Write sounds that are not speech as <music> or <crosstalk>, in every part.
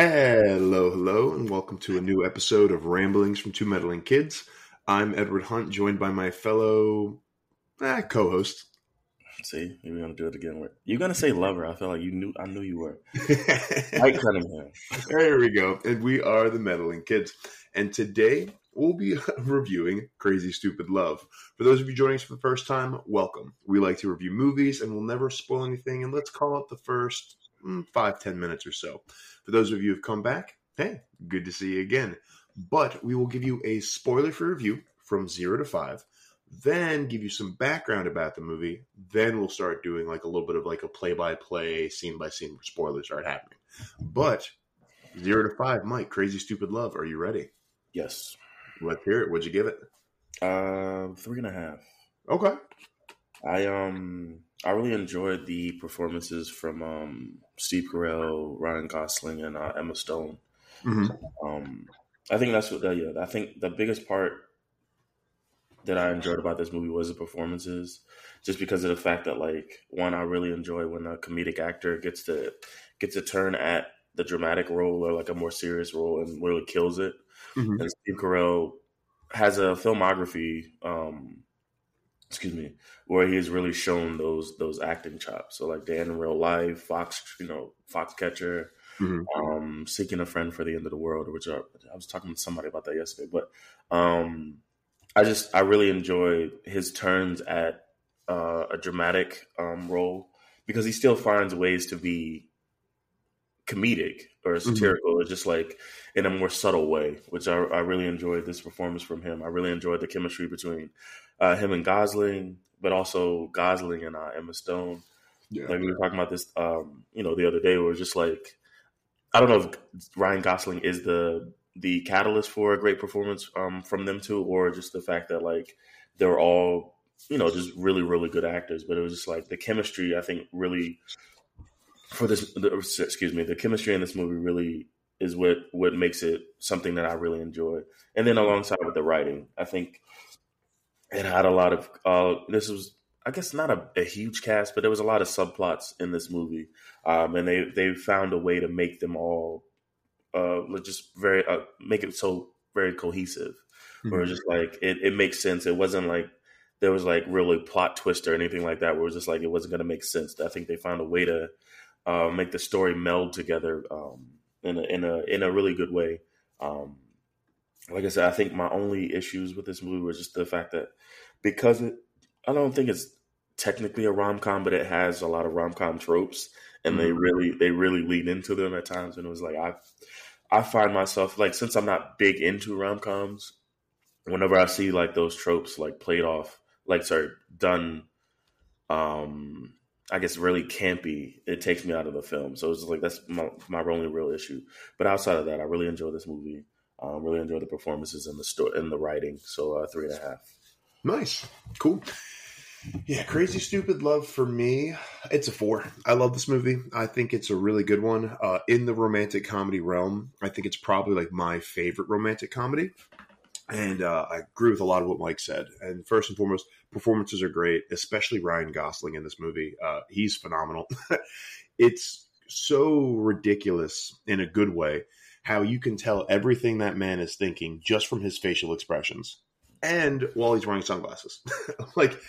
Hello, hello, and welcome to a new episode of Ramblings from Two Meddling Kids. I'm Edward Hunt, joined by my fellow eh, co-host. See, you're gonna do it again. You're gonna say lover. I feel like you knew. I knew you were. i <laughs> Mike Cunningham. There we go, and we are the Meddling Kids. And today we'll be <laughs> reviewing Crazy Stupid Love. For those of you joining us for the first time, welcome. We like to review movies, and we'll never spoil anything. And let's call it the first mm, five ten minutes or so. For those of you who've come back, hey, good to see you again. But we will give you a spoiler free review from zero to five, then give you some background about the movie. Then we'll start doing like a little bit of like a play by play, scene by scene where spoilers start happening. But zero to five, Mike, Crazy Stupid Love, are you ready? Yes. Let's hear it. What'd you give it? Um, three and a half. Okay. I um I really enjoyed the performances from um Steve Carell, Ryan Gosling, and uh, Emma Stone. Mm-hmm. Um, I think that's what. Uh, yeah, I think the biggest part that I enjoyed about this movie was the performances, just because of the fact that like one, I really enjoy when a comedic actor gets to gets a turn at the dramatic role or like a more serious role and really kills it. Mm-hmm. And Steve Carell has a filmography. Um, excuse me, where he has really shown those those acting chops. So like Dan in Real Life, Fox, you know, Foxcatcher, Mhm. um, Seeking a Friend for the End of the World, which are, I was talking to somebody about that yesterday. But um, I just I really enjoy his turns at uh, a dramatic um, role because he still finds ways to be comedic or satirical or just like in a more subtle way, which I, I really enjoyed this performance from him. I really enjoyed the chemistry between uh, him and Gosling, but also Gosling and uh, Emma Stone. Yeah. Like we were talking about this, um, you know, the other day. Where it was just like, I don't know if Ryan Gosling is the the catalyst for a great performance um, from them two, or just the fact that like they were all, you know, just really really good actors. But it was just like the chemistry. I think really for this, the, excuse me, the chemistry in this movie really is what what makes it something that I really enjoy. And then alongside with the writing, I think it had a lot of. Uh, this was, I guess, not a, a huge cast, but there was a lot of subplots in this movie, um, and they they found a way to make them all uh, just very uh, make it so very cohesive. Where it's just like it, it makes sense. It wasn't like there was like really plot twist or anything like that. Where it was just like it wasn't going to make sense. I think they found a way to uh, make the story meld together um, in a in a in a really good way. Um, like I said, I think my only issues with this movie was just the fact that because it, I don't think it's technically a rom com, but it has a lot of rom com tropes, and they Mhm. really they really lean into them at times. And it was like I I find myself like since I'm not big into rom coms, whenever I see like those tropes like played off, like sorry done, um, I guess really campy, it takes me out of the film. So it's like that's my my only real issue. But outside of that, I really enjoy this movie. Um, really enjoy the performances and the story and the writing. So uh, three and a half. Nice. Cool. Yeah, Crazy Stupid Love for me, it's a four. I love this movie. I think it's a really good one. Uh, in the romantic comedy realm, I think it's probably like my favorite romantic comedy. And uh, I agree with a lot of what Mike said. And first and foremost, performances are great, especially Ryan Gosling in this movie. Uh, he's phenomenal. <laughs> it's so ridiculous in a good way how you can tell everything that man is thinking just from his facial expressions and while he's wearing sunglasses. <laughs> like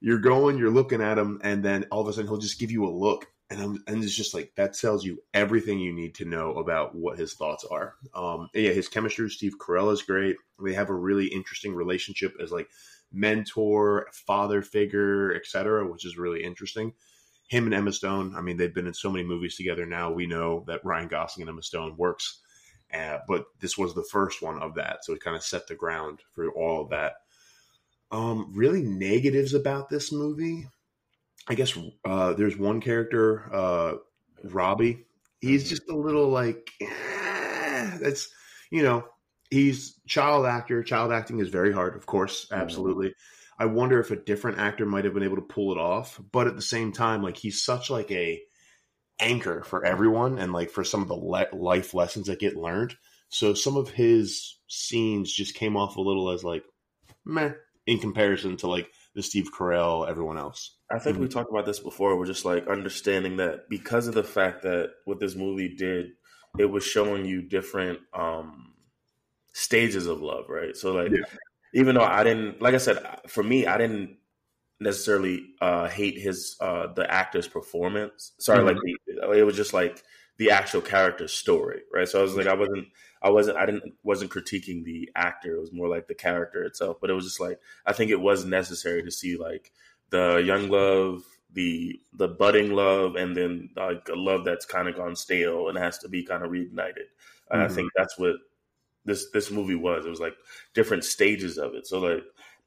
you're going, you're looking at him, and then all of a sudden he'll just give you a look, and I'm, and it's just like that tells you everything you need to know about what his thoughts are. Um, yeah, his chemistry with Steve Carell is great. They have a really interesting relationship as like mentor, father figure, etc., which is really interesting. Him and Emma Stone, I mean, they've been in so many movies together now. We know that Ryan Gosling and Emma Stone works uh, but this was the first one of that, so it kind of set the ground for all of that. Um, really negatives about this movie. I guess uh, there's one character, uh, Robbie. He's just a little like eh, that's you know he's child actor. Child acting is very hard, of course, absolutely. I wonder if a different actor might have been able to pull it off, but at the same time, like he's such like a anchor for everyone and like for some of the le- life lessons that get learned. So some of his scenes just came off a little as like meh in comparison to like the Steve Carell, everyone else. I think we talked about this before. We're just like understanding that because of the fact that what this movie did it was showing you different um stages of love, right? So like Yeah. even though I didn't like I said for me I didn't necessarily uh hate his uh the actor's performance. Sorry, like the, Oh, it was just like the actual character's story, right? So I was like I wasn't I wasn't I didn't wasn't critiquing the actor. It was more like the character itself. But it was just like I think it was necessary to see like the young love, the the budding love, and then like a love that's kind of gone stale and has to be kind of reignited. And I mm-hmm. think that's what this this movie was. It was like different stages of it. So like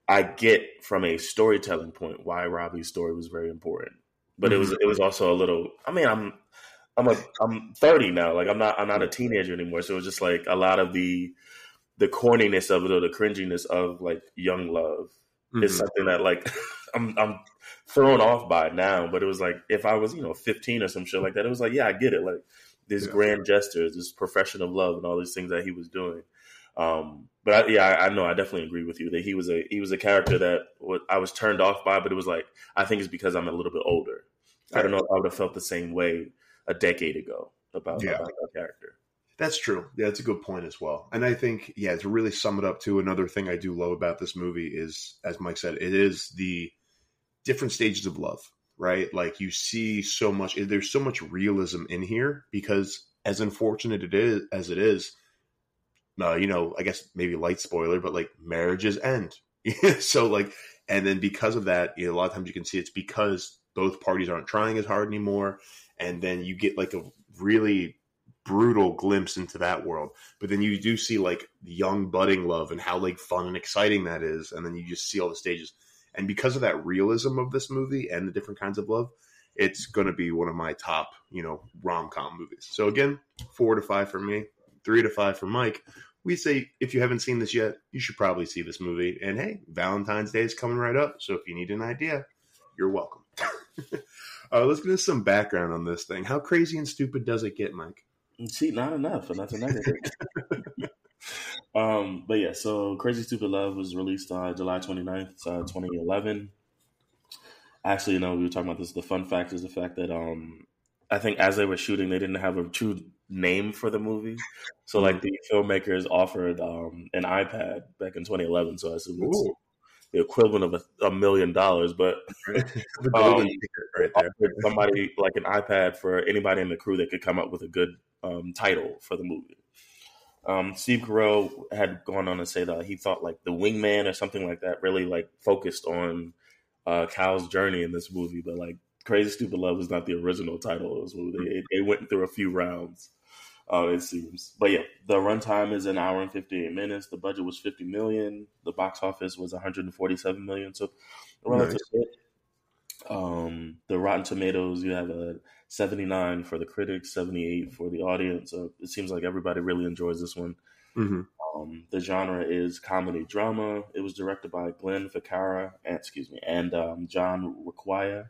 I get from a storytelling point why Robbie's story was very important. But it was it was also a little I mean I'm I'm a I'm 30 now. Like I'm not I'm not a teenager anymore. So it was just like a lot of the the corniness of it or the cringiness of like young love is Mhm. something that like <laughs> I'm I'm thrown off by now. But it was like if I was you know 15 or some shit like that, it was like yeah I get it. Like these Yeah. grand gestures, this profession of love, and all these things that he was doing. Um, but I, yeah, I, I know I definitely agree with you that he was a he was a character that I was turned off by. But it was like I think it's because I'm a little bit older. I don't know if I would have felt the same way a decade ago about, Yeah. about that character. That's true. Yeah, that's a good point as well. And I think, yeah, to really sum it up too, another thing I do love about this movie is, as Mike said, it is the different stages of love, right? Like you see so much, there's so much realism in here because as unfortunate it is as it is, uh, you know, I guess maybe light spoiler, but like marriages end. <laughs> so like, and then because of that, you know, a lot of times you can see it's because both parties aren't trying as hard anymore. And then you get like a really brutal glimpse into that world. But then you do see like young budding love and how like fun and exciting that is. And then you just see all the stages. And because of that realism of this movie and the different kinds of love, it's going to be one of my top, you know, rom com movies. So again, four to five for me, three to five for Mike. We say if you haven't seen this yet, you should probably see this movie. And hey, Valentine's Day is coming right up. So if you need an idea, you're welcome. <laughs> uh, let's get into some background on this thing. How crazy and stupid does it get, Mike? See, not enough, and that's another negative. <laughs> um, but yeah, so Crazy Stupid Love was released on July 29th, uh, 2011. Actually, you know, we were talking about this. The fun fact is the fact that um, I think as they were shooting, they didn't have a true name for the movie. So, like, the filmmakers offered um, an iPad back in 2011. So, I assume it's Ooh. the equivalent of a, a million dollars. But <laughs> Um, right somebody like an iPad for anybody in the crew that could come up with a good um, title for the movie. Um, Steve Carell had gone on to say that he thought like the wingman or something like that really like focused on uh, Cal's journey in this movie, but like Crazy Stupid Love is not the original title of this movie. They, they went through a few rounds, uh, it seems. But yeah, the runtime is an hour and fifty eight minutes. The budget was fifty million. The box office was one hundred and forty seven million. So relative Nice. Um, the Rotten Tomatoes, you have a 79 for the critics, 78 for the audience. It seems like everybody really enjoys this one. hmm Um, the genre is comedy drama. It was directed by Glenn Ficarra, and, excuse me, and um, John Requa,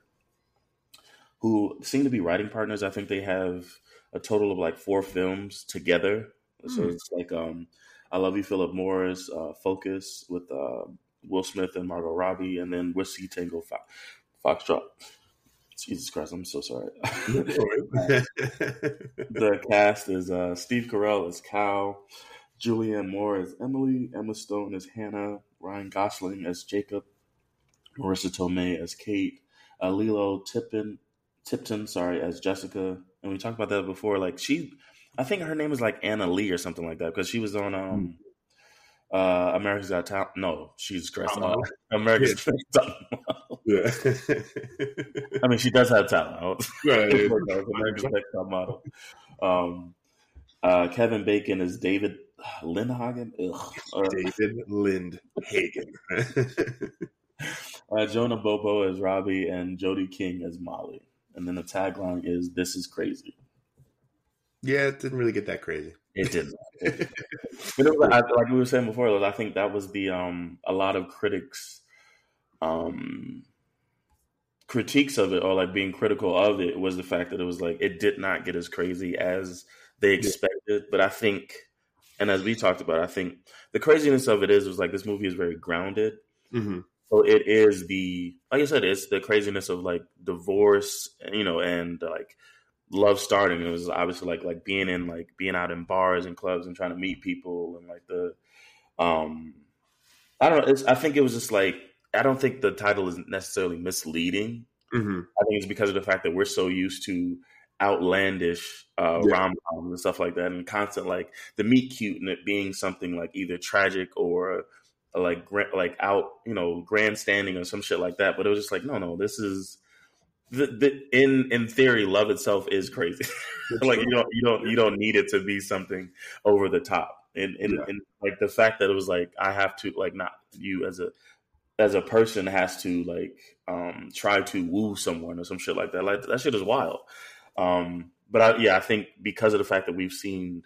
who seem to be writing partners. I think they have a total of like four films together. So Hmm. it's like um, I Love You, Philip Morris, uh, Focus with uh, Will Smith and Margot Robbie, and then Whiskey Tango Fo- Foxtrot. Jesus Christ, I'm so sorry. <laughs> the cast is uh, Steve Carell as Cal, Julianne Moore as Emily, Emma Stone as Hannah, Ryan Gosling as Jacob, Marisa Tomei as Kate, uh, Lilo Tipton, Tipton, sorry, as Jessica. And we talked about that before. Like she, I think her name is like Analeigh or something like that because she was on um, uh, America's Got Talent. No, she's Christ. Uh, <laughs> America's <laughs> Talent. yeah. <laughs> I mean, she does have talent. Right. America's Next Top Model. Um, uh, Kevin Bacon is David Lindhagen. Ugh. Uh, David Lindhagen. Uh, Jonah Bobo is Robbie and Joey King as Molly. And then the tagline is "This is crazy." yeah, it didn't really get that crazy. It did. but it was, I, like we were saying before, I think that was the um a lot of critics um critiques of it or like being critical of it was the fact that it was like it did not get as crazy as they expected. But I think, and as we talked about, I think the craziness of it is was like this movie is very grounded. hmm So it is the like I said, it's the craziness of like divorce, you know, and like love starting. It was obviously like like being in like being out in bars and clubs and trying to meet people and like the um I don't know. It's, I think it was just like I don't think the title is necessarily misleading. Mm-hmm. I think it's because of the fact that we're so used to outlandish uh, Yeah. rom coms and stuff like that, and constant like the meet cute and it being something like either tragic or like like out you know grandstanding or some shit like that. But it was just like no, no, this is the, the in in theory, love itself is crazy. <laughs> like you don't you don't you don't need it to be something over the top. And and, Yeah. and like the fact that it was like I have to like not you as a as a person has to like um try to woo someone or some shit like that. Like that shit is wild. Um but I, yeah, I think because of the fact that we've seen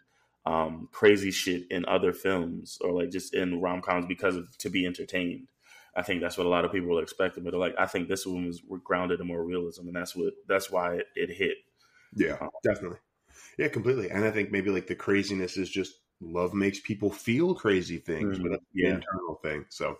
um crazy shit in other films or like just in rom coms because of to be entertained. I think that's what a lot of people are expecting. But like I think this one was grounded in more realism and that's what that's why it, it hit. Yeah, definitely. Yeah, completely. And I think maybe like the craziness is just love makes people feel crazy things, Mhm. but that's the Yeah. internal thing. So,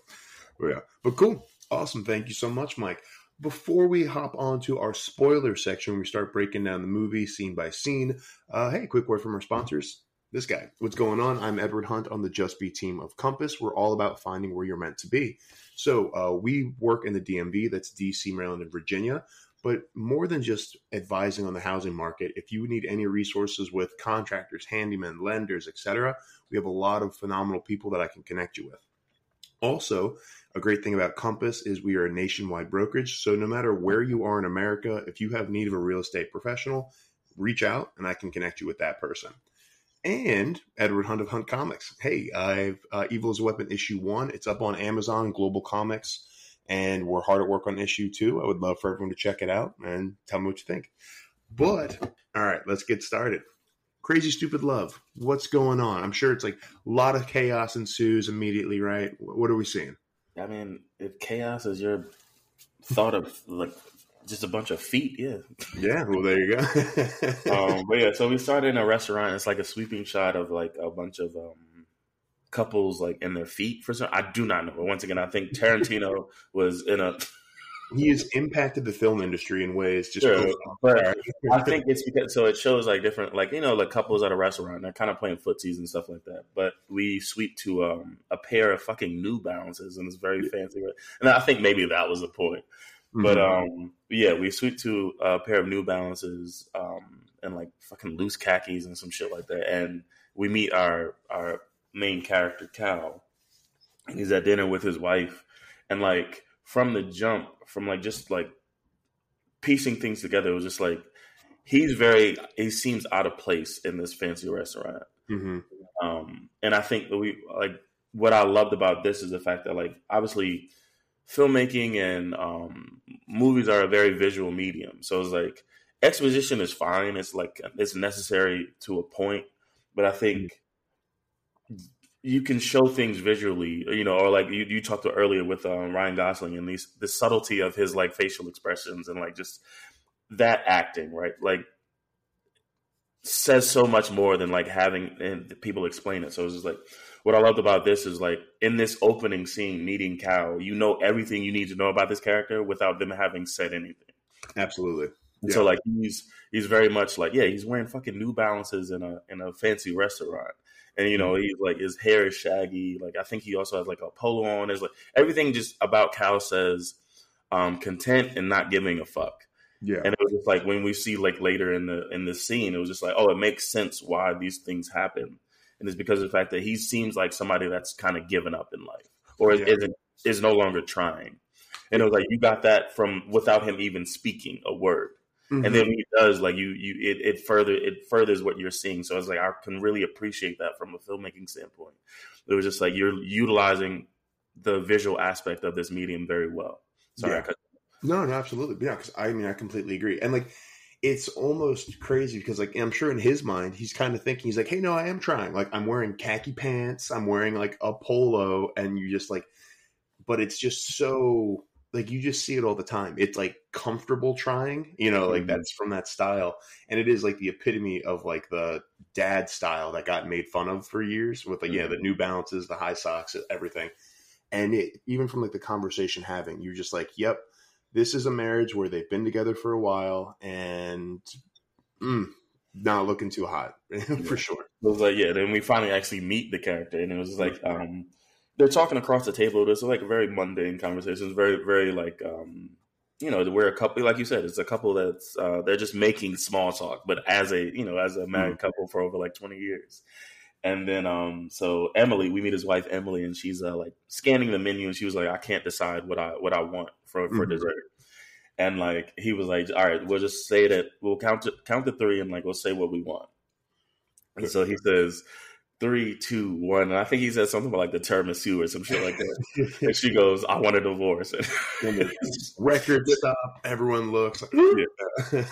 yeah. But cool. Awesome. Thank you so much, Mike. Before we hop on to our spoiler section, we start breaking down the movie scene by scene. Uh, hey, quick word from our sponsors. This guy. What's going on? I'm Edward Hunt on the Just Be team of Compass. We're all about finding where you're meant to be. So uh, we work in the DMV, that's DC, Maryland, and Virginia. But more than just advising on the housing market, if you need any resources with contractors, handymen, lenders, etc., we have a lot of phenomenal people that I can connect you with. Also, a great thing about Compass is we are a nationwide brokerage. So no matter where you are in America, if you have need of a real estate professional, reach out and I can connect you with that person. And Edward Hunt of Hunt Comics. Hey, I've uh, Evil is a Weapon issue one. It's up on Amazon, GlobalComix, and we're hard at work on issue two. I would love for everyone to check it out and tell me what you think. But all right, let's get started. Crazy Stupid Love. What's going on? I'm sure it's like a lot of chaos ensues immediately, right? What are we seeing? I mean, if chaos is your thought of like just a bunch of feet, yeah. Yeah, well, there you go. <laughs> um, but yeah, so we started in a restaurant. It's like a sweeping shot of like a bunch of um, couples like in their feet for some. I do not know. But once again, I think Tarantino <laughs> was in a. he has impacted the film industry in ways just. Sure, but I think it's because so it shows like different like you know like couples at a restaurant they're kind of playing footsies and stuff like that. But we sweep to um, a pair of fucking New Balances and it's very fancy. And I think maybe that was the point. But Mm-hmm. um, yeah, we sweep to a pair of New Balances um, and like fucking loose khakis and some shit like that, and we meet our our main character Cal, and he's at dinner with his wife, and like from the jump, from like just like piecing things together, it was just like he's very he seems out of place in this fancy restaurant. hmm Um, and I think that we like what I loved about this is the fact that like obviously filmmaking and um, movies are a very visual medium. So it's like exposition is fine. It's like it's necessary to a point, but I think you can show things visually, you know, or like you, you talked to earlier with um, Ryan Gosling and these the subtlety of his like facial expressions and like just that acting, right? Like says so much more than like having and people explain it. So it's just like what I loved about this is like in this opening scene, meeting Cal, you know everything you need to know about this character without them having said anything. Absolutely. And So like he's he's very much like yeah he's wearing fucking New Balances in a in a fancy restaurant. And you know he's like his hair is shaggy. Like I think he also has like a polo on. Is like everything just about Cal says um content and not giving a fuck. Yeah. and it was just like when we see like later in the in the scene it was just like oh it makes sense why these things happen and it's because of the fact that he seems like somebody that's kind of given up in life or is, Yeah. isn't is no longer trying and it was like you got that from without him even speaking a word Mhm. and then when he does like you you it, it further it furthers what you're seeing so it's like i can really appreciate that from a filmmaking standpoint it was just like you're utilizing the visual aspect of this medium very well sorry Yeah. I cut- No, no, absolutely. Yeah, because I mean, I completely agree. And like, it's almost crazy because, like, I'm sure in his mind, he's kind of thinking, he's like, hey, no, I am trying. Like, I'm wearing khaki pants, I'm wearing like a polo, and you just like, but it's just so, like, you just see it all the time. It's like comfortable trying, you know, like Mhm. that's from that style. And it is like the epitome of like the dad style that got made fun of for years with like, yeah, the New Balances, the high socks, everything. And it, even from like the conversation having, you're just like, yep, this is a marriage where they've been together for a while and mm, not looking too hot <laughs> for sure. It was like, yeah. Then we finally actually meet the character, and it was like, um, they're talking across the table. This is like a very mundane conversation. conversations, very, very like, um, you know, we're a couple, like you said, it's a couple that's uh, they're just making small talk, but as a you know, as a married mm-hmm. couple for over like twenty years. And then, um, so Emily, we meet his wife Emily, and she's uh, like scanning the menu, and she was like, "I can't decide what I what I want for for mm-hmm. dessert." And like he was like, "All right, we'll just say that we'll count to count to three, and like we'll say what we want." And so he says, three, two, one. And I think he said something about like the term tiramisu or some shit like that. <laughs> and she goes, I want a divorce. <laughs> And record stop. Everyone looks. Like, yeah.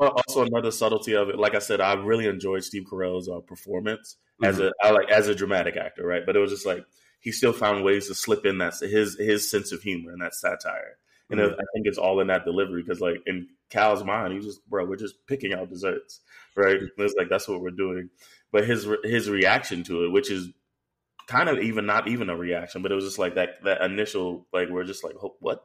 <laughs> also another subtlety of it. Like I said, I really enjoyed Steve Carell's uh, performance mm-hmm. as a I like as a dramatic actor, right? But it was just like he still found ways to slip in that his his sense of humor and that satire. And mm-hmm. I think it's all in that delivery because, like, in Cal's mind, he's just, bro, we're just picking out desserts, right? And it's like that's what we're doing but his his reaction to it, which is kind of even not even a reaction, but it was just like that that initial like we're just like what.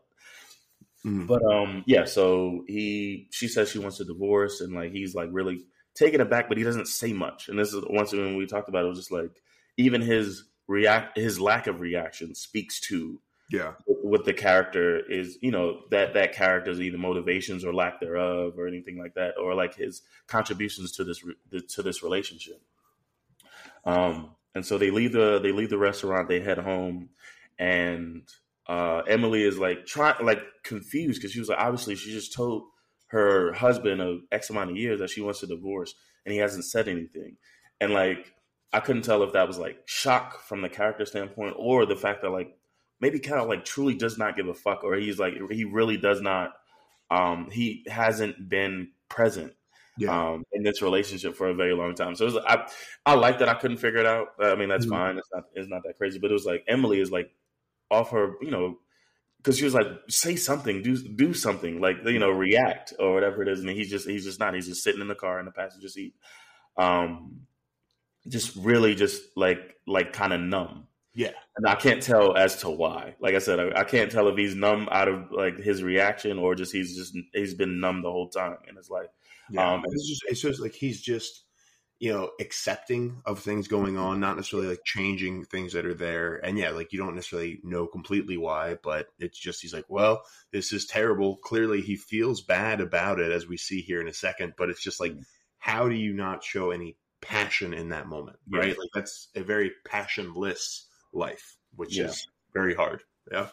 Mm. But um yeah, so he she says she wants a divorce and like he's like really taken aback, but he doesn't say much. And this is once when we talked about it, it was just like even his react his lack of reaction speaks to yeah. what the character is you know that that character's either motivations or lack thereof or anything like that or like his contributions to this to this relationship. Um, and so they leave the they leave the restaurant, they head home, and uh, Emily is like trying like confused because she was like obviously she just told her husband of X amount of years that she wants a divorce, and he hasn't said anything, and like I couldn't tell if that was like shock from the character standpoint or the fact that like maybe Cal like truly does not give a fuck or he's like he really does not um he hasn't been present yeah. um, in this relationship for a very long time. So it was, I, I like that I couldn't figure it out. I mean, that's mm-hmm. fine. It's not, it's not that crazy. But it was like Emily is like off her, you know, because she was like, say something, do do something, like you know, react or whatever it is. And he's just he's just not. He's just sitting in the car in the passenger seat, um, just really just like like kind of numb. Yeah, and I can't tell as to why. Like I said, I, I, can't tell if he's numb out of like his reaction or just he's just he's been numb the whole time in his life. Yeah, um, it's just it's just like he's just you know accepting of things going on, not necessarily like changing things that are there. And yeah, like you don't necessarily know completely why, but it's just he's like, well, this is terrible. Clearly, he feels bad about it, as we see here in a second. But it's just like, how do you not show any passion in that moment, right? Yeah. Like that's a very passionless life, which yeah. is very hard. Yeah.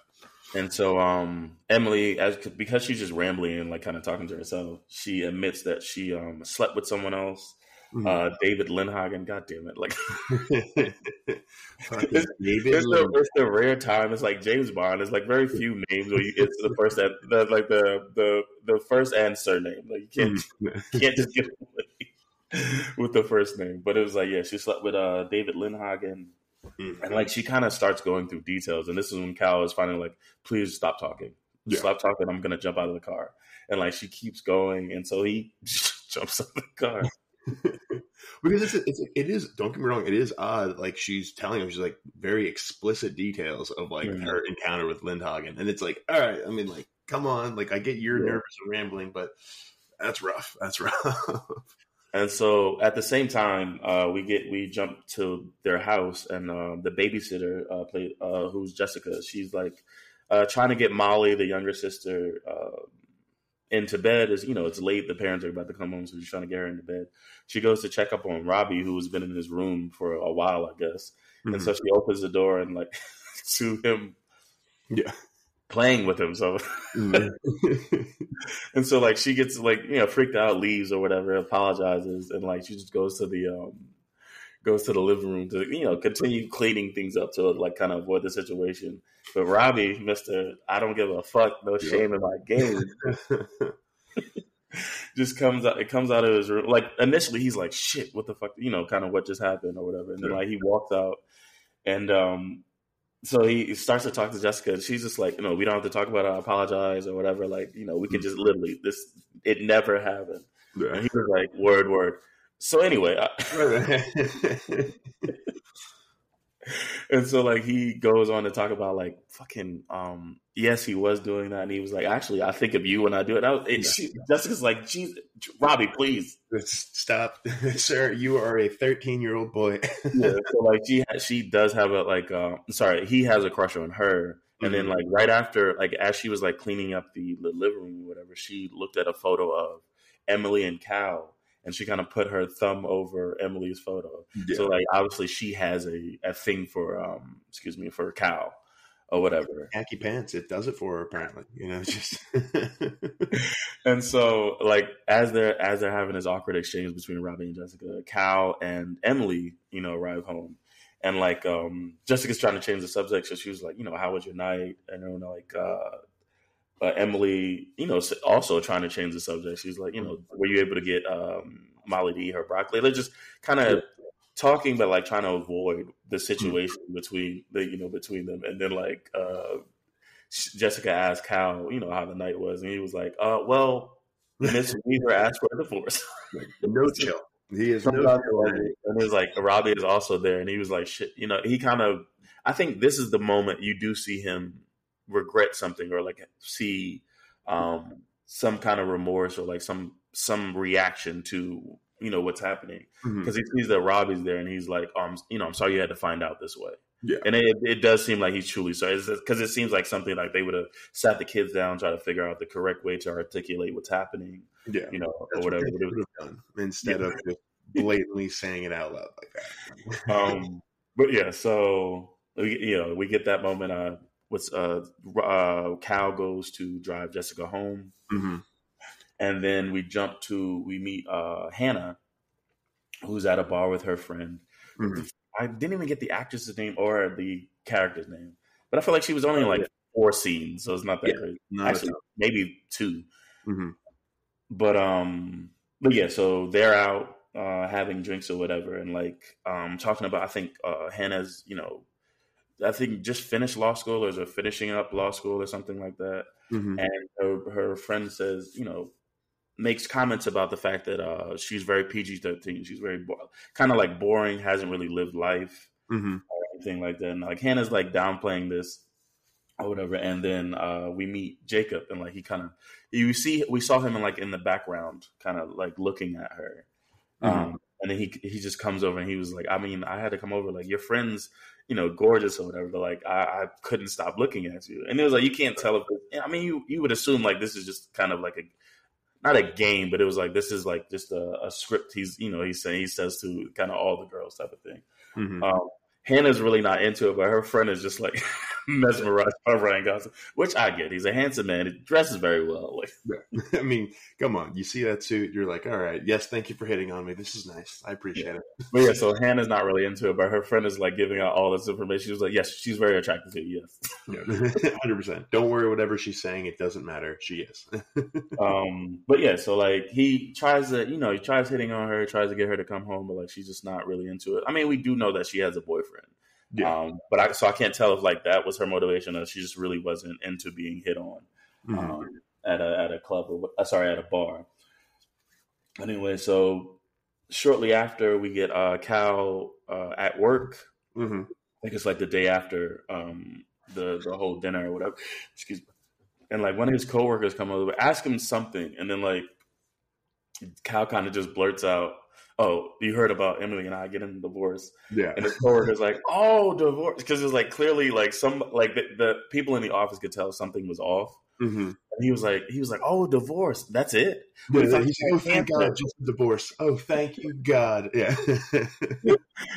And so um, Emily, as because she's just rambling and like kind of talking to herself, she admits that she um, slept with someone else. Mm-hmm. Uh, David Lindhagen, god damn it! Like <laughs> it's, David it's, the, it's the rare time. It's like James Bond. It's like very few names where you get to the first, and, the, like the the the first and surname. Like you can't mm-hmm. <laughs> can't just get away <laughs> with the first name. But it was like yeah, she slept with uh, David Lindhagen. Mm-hmm. And like she kind of starts going through details, and this is when Cal is finally like, "Please stop talking, yeah. stop talking. I'm gonna jump out of the car." And like she keeps going, and so he <laughs> jumps out of the car. <laughs> because it's, it's it is don't get me wrong it is odd like she's telling him she's like very explicit details of like mm-hmm. her encounter with Lindhagen and it's like all right I mean like come on like I get you're yeah. nervous and rambling but that's rough that's rough and so at the same time, uh, we get we jump to their house, and uh, the babysitter uh, play, uh, who's Jessica. She's like uh, trying to get Molly, the younger sister, uh, into bed. Is you know, it's late. The parents are about to come home, so she's trying to get her into bed. She goes to check up on Robbie, who's been in his room for a while, I guess. Mm-hmm. And so she opens the door and like <laughs> to him, yeah, playing with him. So, mm-hmm. and so like she gets like you know freaked out, leaves or whatever, apologizes, and like she just goes to the um goes to the living room to you know continue cleaning things up to like kind of avoid the situation. But Robbie, Mister, I don't give a fuck, no shame in my game. <laughs> just comes out. It comes out of his room. Like initially, he's like, "Shit, what the fuck?" You know, kind of what just happened or whatever. And then like he walks out, and um, so he starts to talk to Jessica, and she's just like, you know, we don't have to talk about it. I apologize or whatever. Like, you know, we can mm. just literally this. It never happened. Yeah. And he was like, word, word. So anyway, I, <laughs> <laughs> <laughs> and so like he goes on to talk about like fucking um yes he was doing that and he was like actually I think of you when I do it. I was, it she, Jessica's like Jesus Robbie please stop <laughs> sir you are a 13 year old boy. <laughs> yeah, so like she she does have a like uh, sorry he has a crush on her. And mm-hmm. then like right after like as she was like cleaning up the, the living room or whatever, she looked at a photo of Emily and Cal and she kind of put her thumb over Emily's photo. Yeah. So like obviously she has a, a thing for um excuse me for a cow or whatever. Khaki pants, it does it for her apparently. You know, <laughs> just <laughs> and so like as they're as they're having this awkward exchange between Robbie and Jessica, Cal and Emily, you know, arrive home. And like um Jessica's trying to change the subject, so she was like, you know, how was your night? And then like uh uh, Emily, you know, also trying to change the subject. She's like, you know, were you able to get um, Molly D her broccoli? They're just kind of talking, but like trying to avoid the situation mm-hmm. between the, you know, between them. And then like uh, Jessica asked Cal, you know, how the night was, and he was like, uh, well, Miss <laughs> Weaver asked for a divorce. no chill. He is no chill. And he's like, Robbie is also there, and he was like, shit, you know, he kind of. I think this is the moment you do see him regret something or like see um, some kind of remorse or like some some reaction to you know what's happening because mm-hmm. he sees that Robbie's there and he's like, um, you know, I'm sorry you had to find out this way. Yeah, and it, it does seem like he's truly sorry because it seems like something like they would have sat the kids down, try to figure out the correct way to articulate what's happening. Yeah, you know, That's or whatever. What would have done instead yeah. of just blatantly saying it out loud like that. <laughs> um, but yeah, so we, you know, we get that moment. Uh, what's uh, uh, Cal goes to drive Jessica home, mm-hmm. and then we jump to we meet uh, Hannah, who's at a bar with her friend. Mm-hmm. I didn't even get the actress's name or the character's name, but I feel like she was only in like four scenes, so it's not that yeah, crazy. Not Actually, maybe 2 mm-hmm. But um, but yeah, so they're out uh, having drinks or whatever, and like um, talking about. I think uh, Hannah's, you know, I think just finished law school or is finishing up law school or something like that. Mm-hmm. And her, her friend says, you know, makes comments about the fact that uh, she's very PG thirteen. She's very bo- kind of like boring, hasn't really lived life mm-hmm. or anything like that. And like Hannah's like downplaying this or whatever. And then uh, we meet Jacob, and like he kind of you see we saw him in like in the background, kind of like looking at her. Mm-hmm. Um, and then he he just comes over and he was like, I mean, I had to come over. Like your friends you know, gorgeous or whatever. But like, I, I couldn't stop looking at you, and it was like you can't tell if. I mean, you you would assume like this is just kind of like a not a game, but it was like this is like just a, a script. He's you know he's saying he says to kind of all the girls type of thing. Mm-hmm. Um, Hannah's really not into it, but her friend is just like <laughs> mesmerized by Ryan Gosling, which I get. He's a handsome man. He dresses very well. Like. <laughs> I mean, come on. You see that suit, you're like, all right, yes, thank you for hitting on me. This is nice. I appreciate yeah. it. But yeah, so Hannah's not really into it, but her friend is like giving out all this information. She was like, yes, she's very attractive to you. Yes. <laughs> Yeah, 100%. Don't worry, whatever she's saying, it doesn't matter. She is. um, but yeah, so like he tries to, you know, he tries hitting on her, tries to get her to come home, but like she's just not really into it. I mean, we do know that she has a boyfriend. Yeah. Um, but I so I can't tell if like that was her motivation or she just really wasn't into being hit on mm-hmm. um, at a at a club or uh, sorry at a bar. Anyway, so shortly after we get uh, Cal uh, at work. Mm-hmm. I think it's like the day after um, the the whole dinner or whatever. Excuse me. And like one of his coworkers come over, ask him something, and then like Cal kind of just blurts out, oh, you heard about Emily and I getting divorced. Yeah. And his coworker's like, oh, divorce. Because it's like clearly like some, like the, the, people in the office could tell something was off. Mm-hmm. And he was like, he was like, oh, divorce. That's it. Yeah, like, oh, thank God, just divorce. Oh, thank you, God. Yeah. <laughs> <laughs>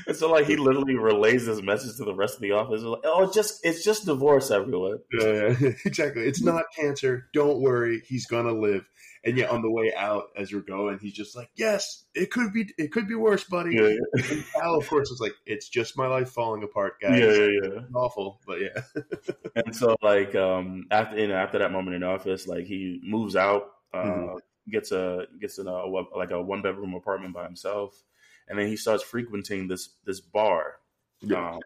and so like he literally relays this message to the rest of the office. Like, oh, it's just it's just divorce, everyone. Yeah, yeah, <laughs> exactly. It's not cancer. Don't worry. He's gonna live. And yet on the way out, as you're going, he's just like, "Yes, it could be, it could be worse, buddy." Yeah, yeah. And Cal, of course, is like, "It's just my life falling apart, guys." Yeah, yeah, yeah. awful, but yeah. <laughs> and so, like, um, after you know, after that moment in the office, like he moves out, uh, mm-hmm. gets a gets in a like a one bedroom apartment by himself, and then he starts frequenting this this bar Yeah. Um,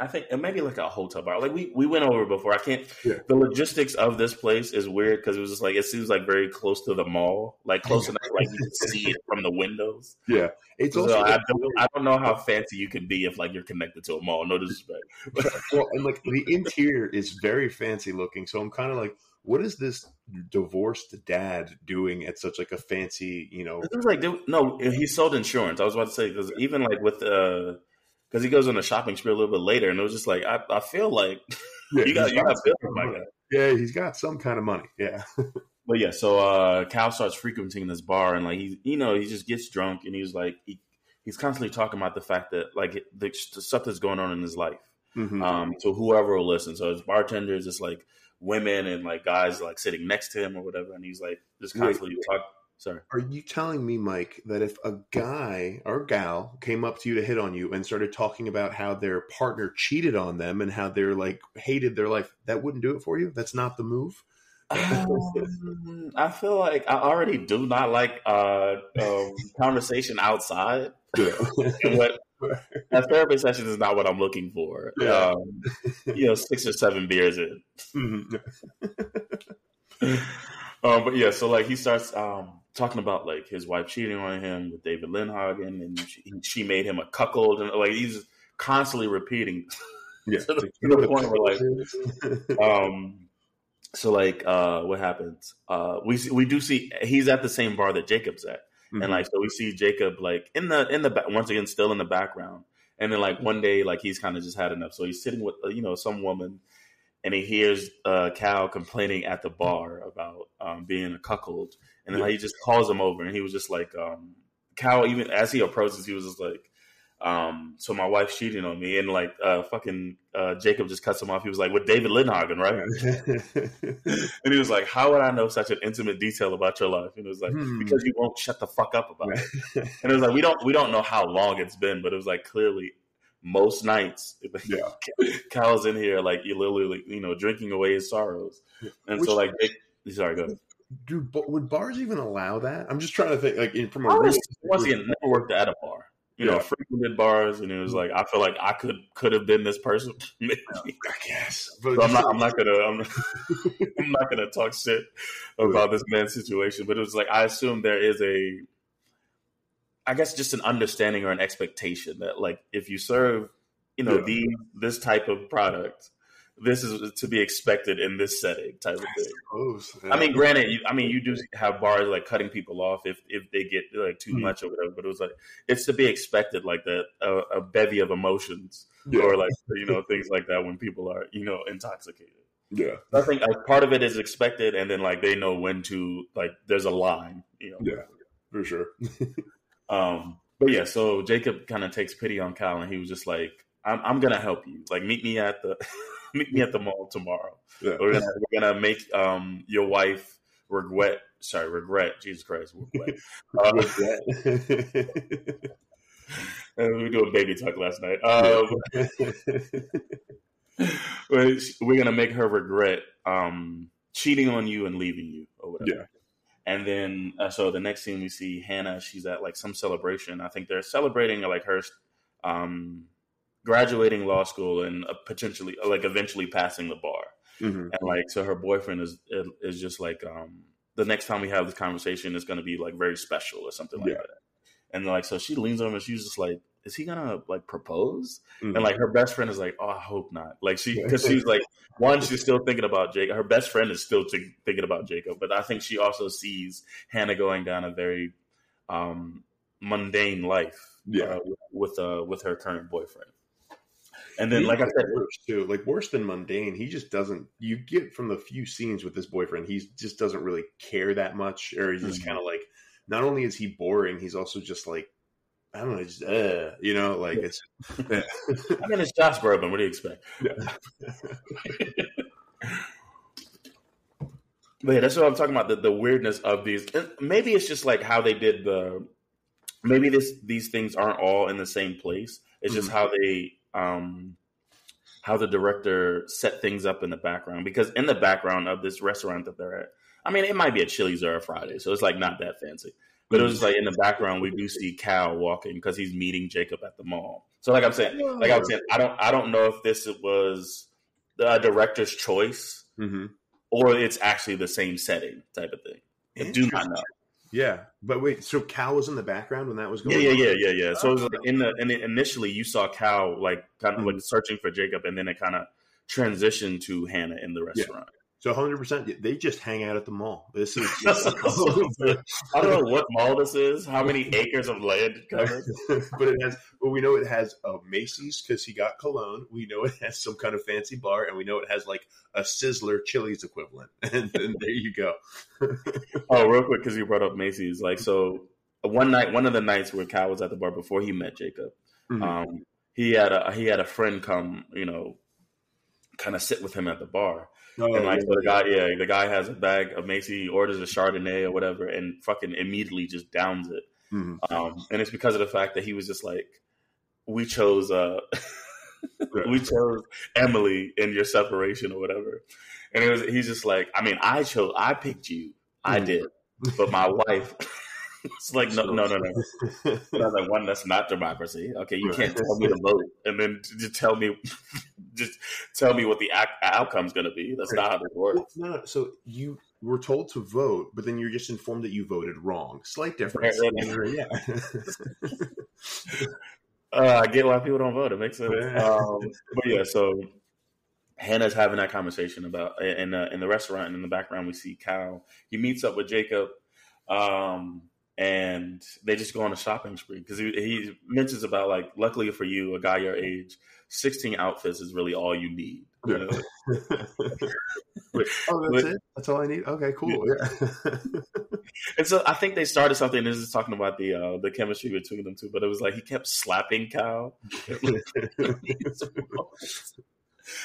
I think it maybe like a hotel bar. Like we we went over before. I can't. Yeah. The logistics of this place is weird because it was just like it seems like very close to the mall, like close enough like you can see it from the windows. Yeah, it's So also I don't I don't know how fancy you can be if like you're connected to a mall. No disrespect. well, and like the interior is very fancy looking. So I'm kind of like, what is this divorced dad doing at such like a fancy, you know? It was like no, he sold insurance. I was about to say because even like with uh because he goes on a shopping spree a little bit later, and it was just like I, I feel like <laughs> Yeah, you got you got bills, some my guy. Yeah, he's got some kind of money. Yeah, <laughs> But yeah, so uh Cal starts frequenting this bar and like he you know, he just gets drunk and he's like he, he's constantly talking about the fact that like the, the stuff that's going on in his life. Mhm. Um to whoever will listen. So his bartenders, it's like women and like guys like sitting next to him or whatever and he's like just Wait. constantly talk sorry. Are you telling me, Mike, that if a guy or gal came up to you to hit on you and started talking about how their partner cheated on them and how they're like hated their life, that wouldn't do it for you? That's not the move. Um, I feel like I already do not like uh, um, conversation outside. Yeah. <laughs> What <laughs> a therapy session is not what I'm looking for. Yeah. Um, you know, six or seven beers in. Mhm. <laughs> Um, but yeah, so like he starts um, talking about like his wife cheating on him with David Lindhagen, and she, she made him a cuckold, and like he's constantly repeating. <laughs> Yeah. To the- to the point where, like, um, so like uh, what happens? Uh, we see, we do see he's at the same bar that Jacob's at, Mhm. and like so we see Jacob like in the in the ba- once again still in the background, and then like one day like he's kind of just had enough, so he's sitting with uh, you know some woman, and he hears uh, Cal complaining at the bar about um, being a cuckold, and then like, he just calls him over, and he was just like um, Cal even as he approaches, he was just like. Um, so my wife's cheating on me, and like uh, fucking uh, Jacob just cuts him off. He was like, "With David Lindhagen, right?" <laughs> And he was like, "How would I know such an intimate detail about your life?" And it was like, Hmm. "Because you won't shut the fuck up about it." <laughs> And it was like, "We don't we don't know how long it's been, but it was like clearly most nights, Yeah. <laughs> Cal's in here like you literally you know drinking away his sorrows." And so like, they, sorry, go ahead. Dude, would bars even allow that? I'm just trying to think, like, from a real. once again, never worked at a bar. You know, Yeah. frequented bars, and it was like I feel like I could could have been this person. <laughs> Maybe. I guess. But So I'm not. I'm not gonna. I'm, <laughs> I'm not gonna talk shit about this man's situation. But it was like I assume there is a, I guess, just an understanding or an expectation that like if you serve, you know, Yeah. the this type of product, this is to be expected in this setting type of thing. yeah. I mean, granted, you, I mean, you do have bars like cutting people off if if they get like too Mhm. much or whatever. But it was like it's to be expected, like that a, a bevy of emotions yeah. or like you know things like that when people are you know intoxicated. yeah. I think like, part of it is expected, and then like they know when to like. There's a line, you know. Yeah. For sure. <laughs> Um, but yeah, so Jacob kind of takes pity on Kyle, and he was just like, "I'm, I'm gonna help you. Like, meet me at the <laughs> meet me at the mall tomorrow. Yeah. We're gonna we're gonna make um your wife regret. Sorry, regret. Jesus Christ, regret. <laughs> <laughs> Uh, we were doing baby talk last night. Um, we're gonna make her regret um, cheating on you and leaving you or whatever. Yeah. And then, uh, so the next scene we see Hannah. She's at like some celebration. I think they're celebrating like her um, graduating law school and uh, potentially like eventually passing the bar. Mhm. And like, so her boyfriend is is just like, um, the next time we have this conversation is going to be like very special or something like Yeah. that. And like, so she leans over and she's just like, is he gonna like propose? Mhm. And like her best friend is like, oh, I hope not. Like she, <laughs> because she's like, one, she's still thinking about Jacob. Her best friend is still t- thinking about Jacob, but I think she also sees Hannah going down a very um, mundane life, Yeah. uh, with uh, with her current boyfriend. And then, like I said, worse too, like worse than mundane. He just doesn't. You get from the few scenes with this boyfriend, he just doesn't really care that much, or he's just Mhm. kind of like. Not only is he boring, he's also just like, I don't know, just uh, you know, like it's. Yeah. <laughs> I mean, it's Josh Groban. What do you expect? <laughs> But yeah, that's what I'm talking about. The, the weirdness of these. and Maybe it's just like how they did the. Maybe this these things aren't all in the same place. It's just Mhm. how they um how the director set things up in the background. Because in the background of this restaurant that they're at, I mean, it might be a Chili's or a Friday, so it's like not that fancy. But it was like in the background we do see Cal walking because he's meeting Jacob at the mall. So like I'm saying, like I'm saying, I don't I don't know if this was the director's choice Mm-hmm. or it's actually the same setting type of thing. I do not know. Yeah, but wait, so Cal was in the background when that was Yeah, going? yeah, on? yeah, yeah, yeah. So it was like in the and initially you saw Cal like kind of like mm-hmm. searching for Jacob, and then it kind of transitioned to Hannah in the restaurant. So 100, percent they just hang out at the mall. This is <laughs> just, I don't know what mall this is, how many <laughs> acres of land it covers. <laughs> but it has. Well, we know it has a Macy's because he got cologne. We know it has some kind of fancy bar, and we know it has like a Sizzler Chili's equivalent. And then there you go. Oh, real quick, because you brought up Macy's. Like, so one night, one of the nights where Cal was at the bar before he met Jacob, Mhm. um, he had a he had a friend come, you know, kind of sit with him at the bar. Oh, and like yeah. so the guy, yeah, the guy has a bag of Macy, orders a Chardonnay or whatever, and fucking immediately just downs it. Mhm. Um, and it's because of the fact that he was just like, we chose, uh, <laughs> we chose Emily in your separation or whatever. And it was, he's just like, I mean, I chose, I picked you, I Mhm. did, but my wife. It's like no, no, no, no. And I was like, one, that's not democracy. Okay, you can't tell me to vote and then just tell me, <laughs> just tell me what the outcome's going to be. That's not how this works. Well, no, no. So you were told to vote, but then you're just informed that you voted wrong. Slight difference. Yeah. <laughs> Uh, I get why people don't vote. It makes sense. Um, but yeah, so Hannah's having that conversation about in the in the restaurant, and in the background we see Cal. He meets up with Jacob, um, and they just go on a shopping spree because he, he mentions about like, luckily for you, a guy your age, sixteen outfits is really all you need. You know? <laughs> oh, that's it. That's all I need. Okay, cool. Yeah. And so I think they started something. This is talking about the uh, the chemistry between them two, but it was like he kept slapping Cal. <laughs>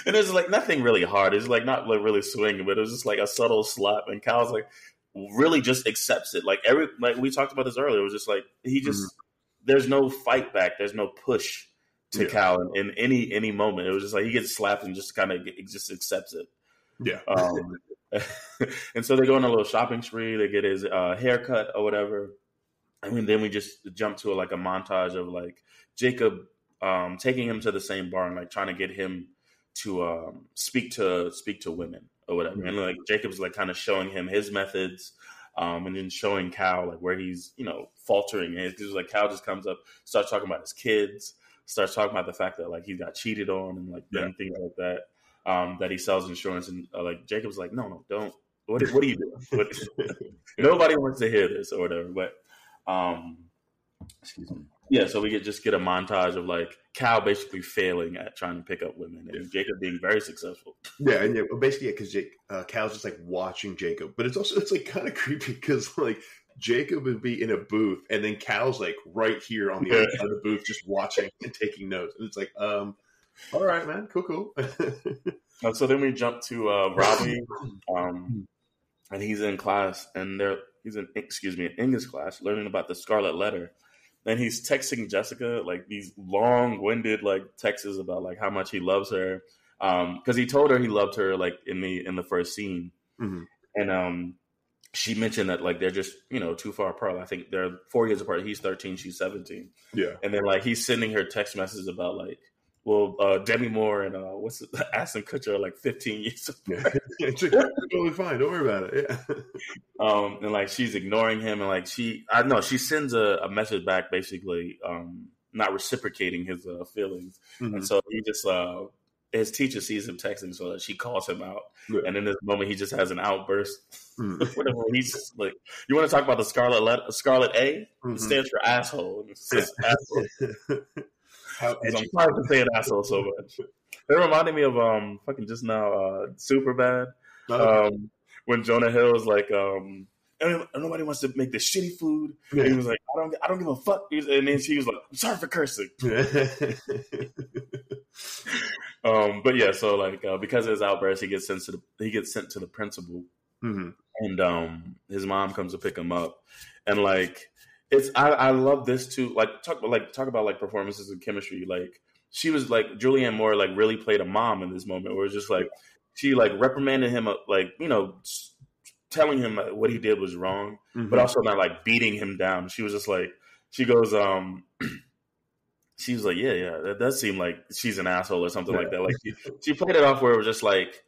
and it was like nothing really hard. It's like not like really swinging, but it was just like a subtle slap. And Cal's like really just accepts it. Like every like we talked about this earlier. It was just like he just there's no fight back. There's no push to Yeah. Cal in, in any any moment. It was just like he gets slapped and just kind of just accepts it. yeah. Um, <laughs> and so they go on a little shopping spree. They get his uh, haircut or whatever. I mean, then we just jump to like a montage of like Jacob um, taking him to the same bar and like trying to get him to um, speak to speak to women or whatever. And like Jacob's like kind of showing him his methods. Um, and then showing Cal like where he's you know faltering and it's like Cal just comes up starts talking about his kids starts talking about the fact that like he got cheated on and like Yeah. things like that um, that he sells insurance, and uh, like Jacob's like, no, no, don't. What, what are you doing? <laughs> <laughs> Nobody wants to hear this or whatever. But, um, excuse me. Yeah, so we get just get a montage of like Cal basically failing at trying to pick up women, and Jacob being very successful. <laughs> Yeah, and yeah, well, basically, yeah, because Jake, uh, Cal's just like watching Jacob, but it's also it's like kind of <laughs> creepy because like Jacob would be in a booth, and then Cal's like right here on the Yeah. other <laughs> side of the booth, just watching and taking notes, and it's like, um, all right, man, cool, cool. Uh, so then we jump to uh, Robbie, um, and he's in class, and they're he's in excuse me, in English class, learning about the Scarlet Letter, and he's texting Jessica like these long-winded like texts about like how much he loves her, because he told her he loved her like in the in the first scene, Mhm. and um, she mentioned that like they're just you know too far apart. I think they're four years apart. He's thirteen, she's seventeen. yeah, And then like he's sending her text messages about like, well, uh, Demi Moore and uh, what's it, <laughs> Ashton Kutcher are like 15 years. <laughs> yeah. <laughs> it's like, totally fine. Don't worry about it. Yeah, Um, and like she's ignoring him, and like she, I know she sends a, a message back, basically, um, not reciprocating his uh, feelings. Mhm. And so he just, uh, his teacher sees him texting, so that she calls him out. Yeah. And in this moment, he just has an outburst. Mhm. Whatever. He's just like, you want to talk about the Scarlet letter, Scarlet A? Mhm. It stands for asshole. And it says asshole. I'm sorry for saying asshole so much. It reminded me of um fucking just now uh super bad. Oh, Um when Jonah Hill was like um nobody wants to make this shitty food. And he was like, I don't I don't give a fuck. And then she was like, I'm sorry for cursing. <laughs> Um but yeah, so like uh, because of his outburst, he gets sent to the he gets sent to the principal Mhm. and um his mom comes to pick him up and like it's I, I love this too like talk like talk about like performances and chemistry like she was like Julianne Moore like really played a mom in this moment where it's just like she like reprimanded him uh, like you know telling him like, what he did was wrong, Mhm. but also not like beating him down. She was just like, she goes, um, <clears throat> she was like, yeah, yeah, that does seem like she's an asshole or something like that. Like she, she played it off where it was just like,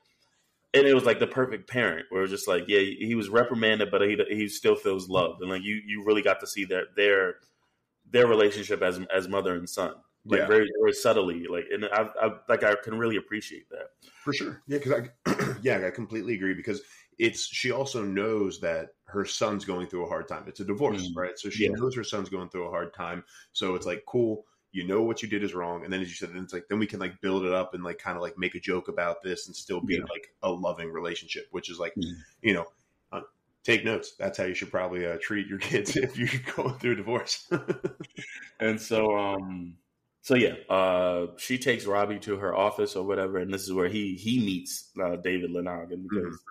and it was like the perfect parent where it was just like, yeah, he was reprimanded, but he he still feels loved, and like you you really got to see their their their relationship as as mother and son, like Yeah. very very subtly, like, and I, I like I can really appreciate that. For sure. Yeah, because I <clears throat> yeah, I completely agree because it's she also knows that her son's going through a hard time. It's a divorce, Mhm. right? So she Yeah. knows her son's going through a hard time. So it's like cool. You know what you did is wrong, and then as you said, then it's like then we can like build it up and like kind of like make a joke about this and still be Yeah. like a loving relationship, which is like Mhm. you know, uh, take notes. That's how you should probably uh, treat your <laughs> kids if you're going through a divorce. <laughs> And so, um, so yeah, uh, she takes Robbie to her office or whatever, and this is where he he meets uh, David Lindhagen because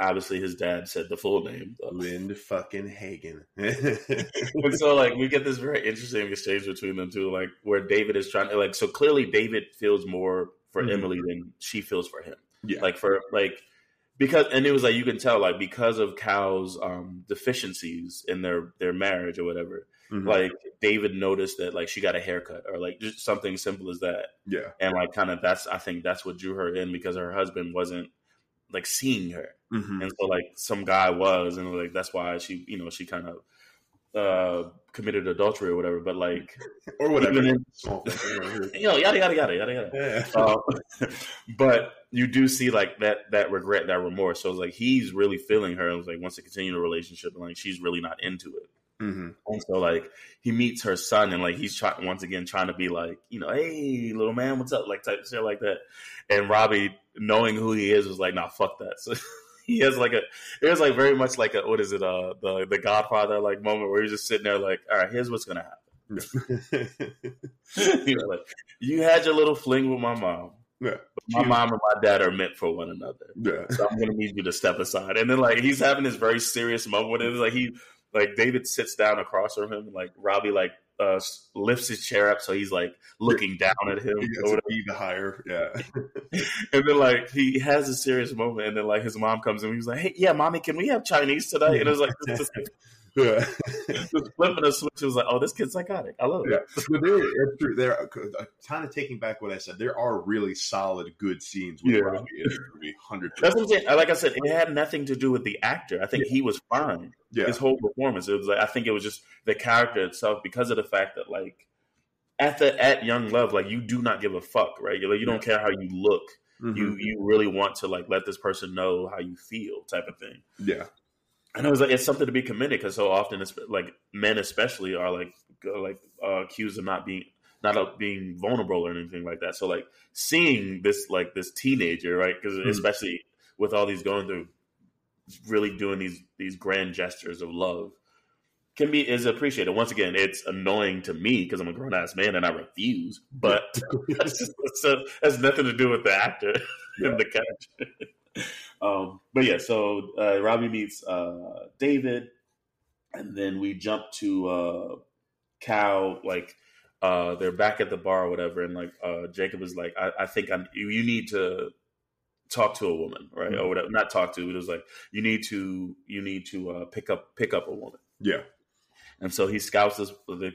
obviously his dad said the full name. Lind fucking Hagen. <laughs> and so, like, we get this very interesting exchange between them two, like where David is trying to like. So clearly, David feels more for Mhm. Emily than she feels for him. yeah, Like for like because, and it was like you can tell like because of Cal's um, deficiencies in their their marriage or whatever. Mhm. Like David noticed that like she got a haircut or like just something simple as that. yeah. and like kind of that's I think that's what drew her in because her husband wasn't like seeing her, Mhm. and so like some guy was, and like that's why she you know she kind of uh committed adultery or whatever. But like <laughs> Or whatever. in, you know <laughs> yada yada yada yada yada. Yeah. Uh, <laughs> but you do see like that that regret that remorse. So it's like he's really feeling her and was like wants to continue the relationship, and like she's really not into it. Hmm And so like he meets her son and like he's trying once again trying to be like, you know, hey little man, what's up? Like type shit like that. And Robbie, knowing who he is, was like, nah, fuck that. <laughs> So he has like a it was like very much like a what is it, uh the the Godfather like moment where he's just sitting there like, all right, here's what's gonna happen. <laughs> <laughs> He's like, You had your little fling with my mom. Yeah. But my mom and my dad are meant for one another. yeah. So I'm gonna need you to step aside. And then like he's having this very serious moment with it. It's like he like David sits down across from him, and like Robbie like uh lifts his chair up so he's like looking down at him. He or gets whatever. to be the higher. Yeah. <laughs> And then like he has a serious moment, and then like his mom comes in. He's like, "Hey, yeah, mommy, can we have Chinese today?" And it's like Yeah. <laughs> just flipping a switch. It was like, "Oh, this kid's psychotic. I love it." Yeah. But there, it's true. There, are- kind of taking back what I said. There are really solid, good scenes with Yeah. Robbie in this movie. Hundred That's what I'm saying. Like I said, it had nothing to do with the actor. I think he was fine. Yeah. his whole performance. It was like I think it was just the character itself because of the fact that like at the at Young Love, like you do not give a fuck, right? You like you don't care how you look. Mhm. You you really want to like let this person know how you feel, type of thing. Yeah. And it was like it's something to be commended because so often it's like men especially are like like uh, accused of not being not of being vulnerable or anything like that. So like seeing this like this teenager, right? Because Mhm. especially with all these going through, really doing these these grand gestures of love can be is appreciated. Once again, it's annoying to me because I'm a grown ass man and I refuse. But <laughs> that's just so has nothing to do with the actor Yeah. and the character. <laughs> um, but yeah, so uh, Robbie meets uh, David, and then we jump to uh, Cal. Like uh, they're back at the bar or whatever, and like uh, Jacob is like, I, I think I'm, you, need to talk to a woman, right, Mhm. or whatever. Not talk to. It was like you need to you need to uh, pick up pick up a woman. Yeah. And so he scouts this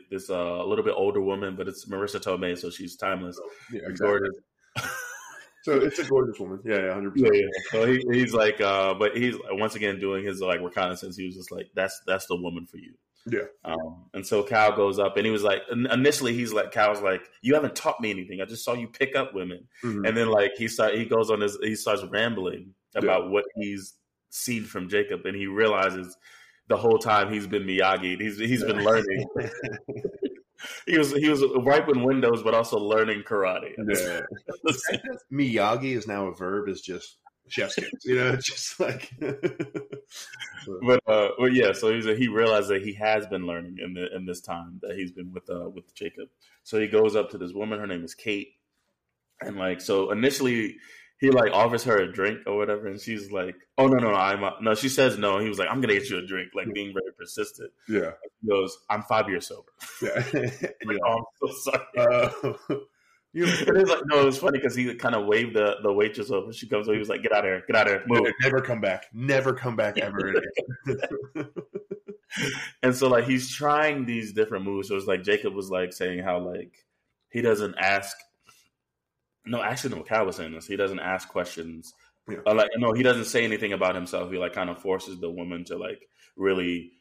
this uh, a little bit older woman, but it's Marisa Tomei, so she's timeless, Yeah. Exactly. So it's a gorgeous woman. Yeah. Yeah. Hundred Yeah, percent. yeah. So he, he's like, uh, but he's once again doing his like reconnaissance. He was just like, "That's that's the woman for you." Yeah. Um, and so Cal goes up, and he was like, initially he's like, Cal's like, "You haven't taught me anything. I just saw you pick up women." Mhm. And then like he start he goes on his he starts rambling about what he's seen from Jacob, and he realizes the whole time he's been Miyagi. He's he's been <laughs> learning. <laughs> <laughs> he was he was wiping windows, but also learning karate. Yeah. Miyagi is now a verb. Is just chef's kiss. You know, <laughs> just like. <laughs> but uh, but yeah, so he's he realized that he has been learning in the in this time that he's been with uh with Jacob. So he goes up to this woman. Her name is Kate, and like so initially he like offers her a drink or whatever, and she's like, "Oh no no no I'm uh, no." She says no. He was like, "I'm gonna get you a drink," like being very persistent. yeah. He goes, "I'm five years sober." <laughs> Yeah. Like, you're oh, I'm so sorry. uh, <laughs> You, it was like no, it was funny because he kind of waved the, the waitress over. She comes over, he was like, "Get out of here, get out of here, move." <laughs> Never come back. Never come back ever and so like he's trying these different moves. So it's like Jacob was like saying how like he doesn't ask. No, actually, no. Cal was saying this. He doesn't ask questions. Yeah. Uh, like no, he doesn't say anything about himself. He like kind of forces the woman to like really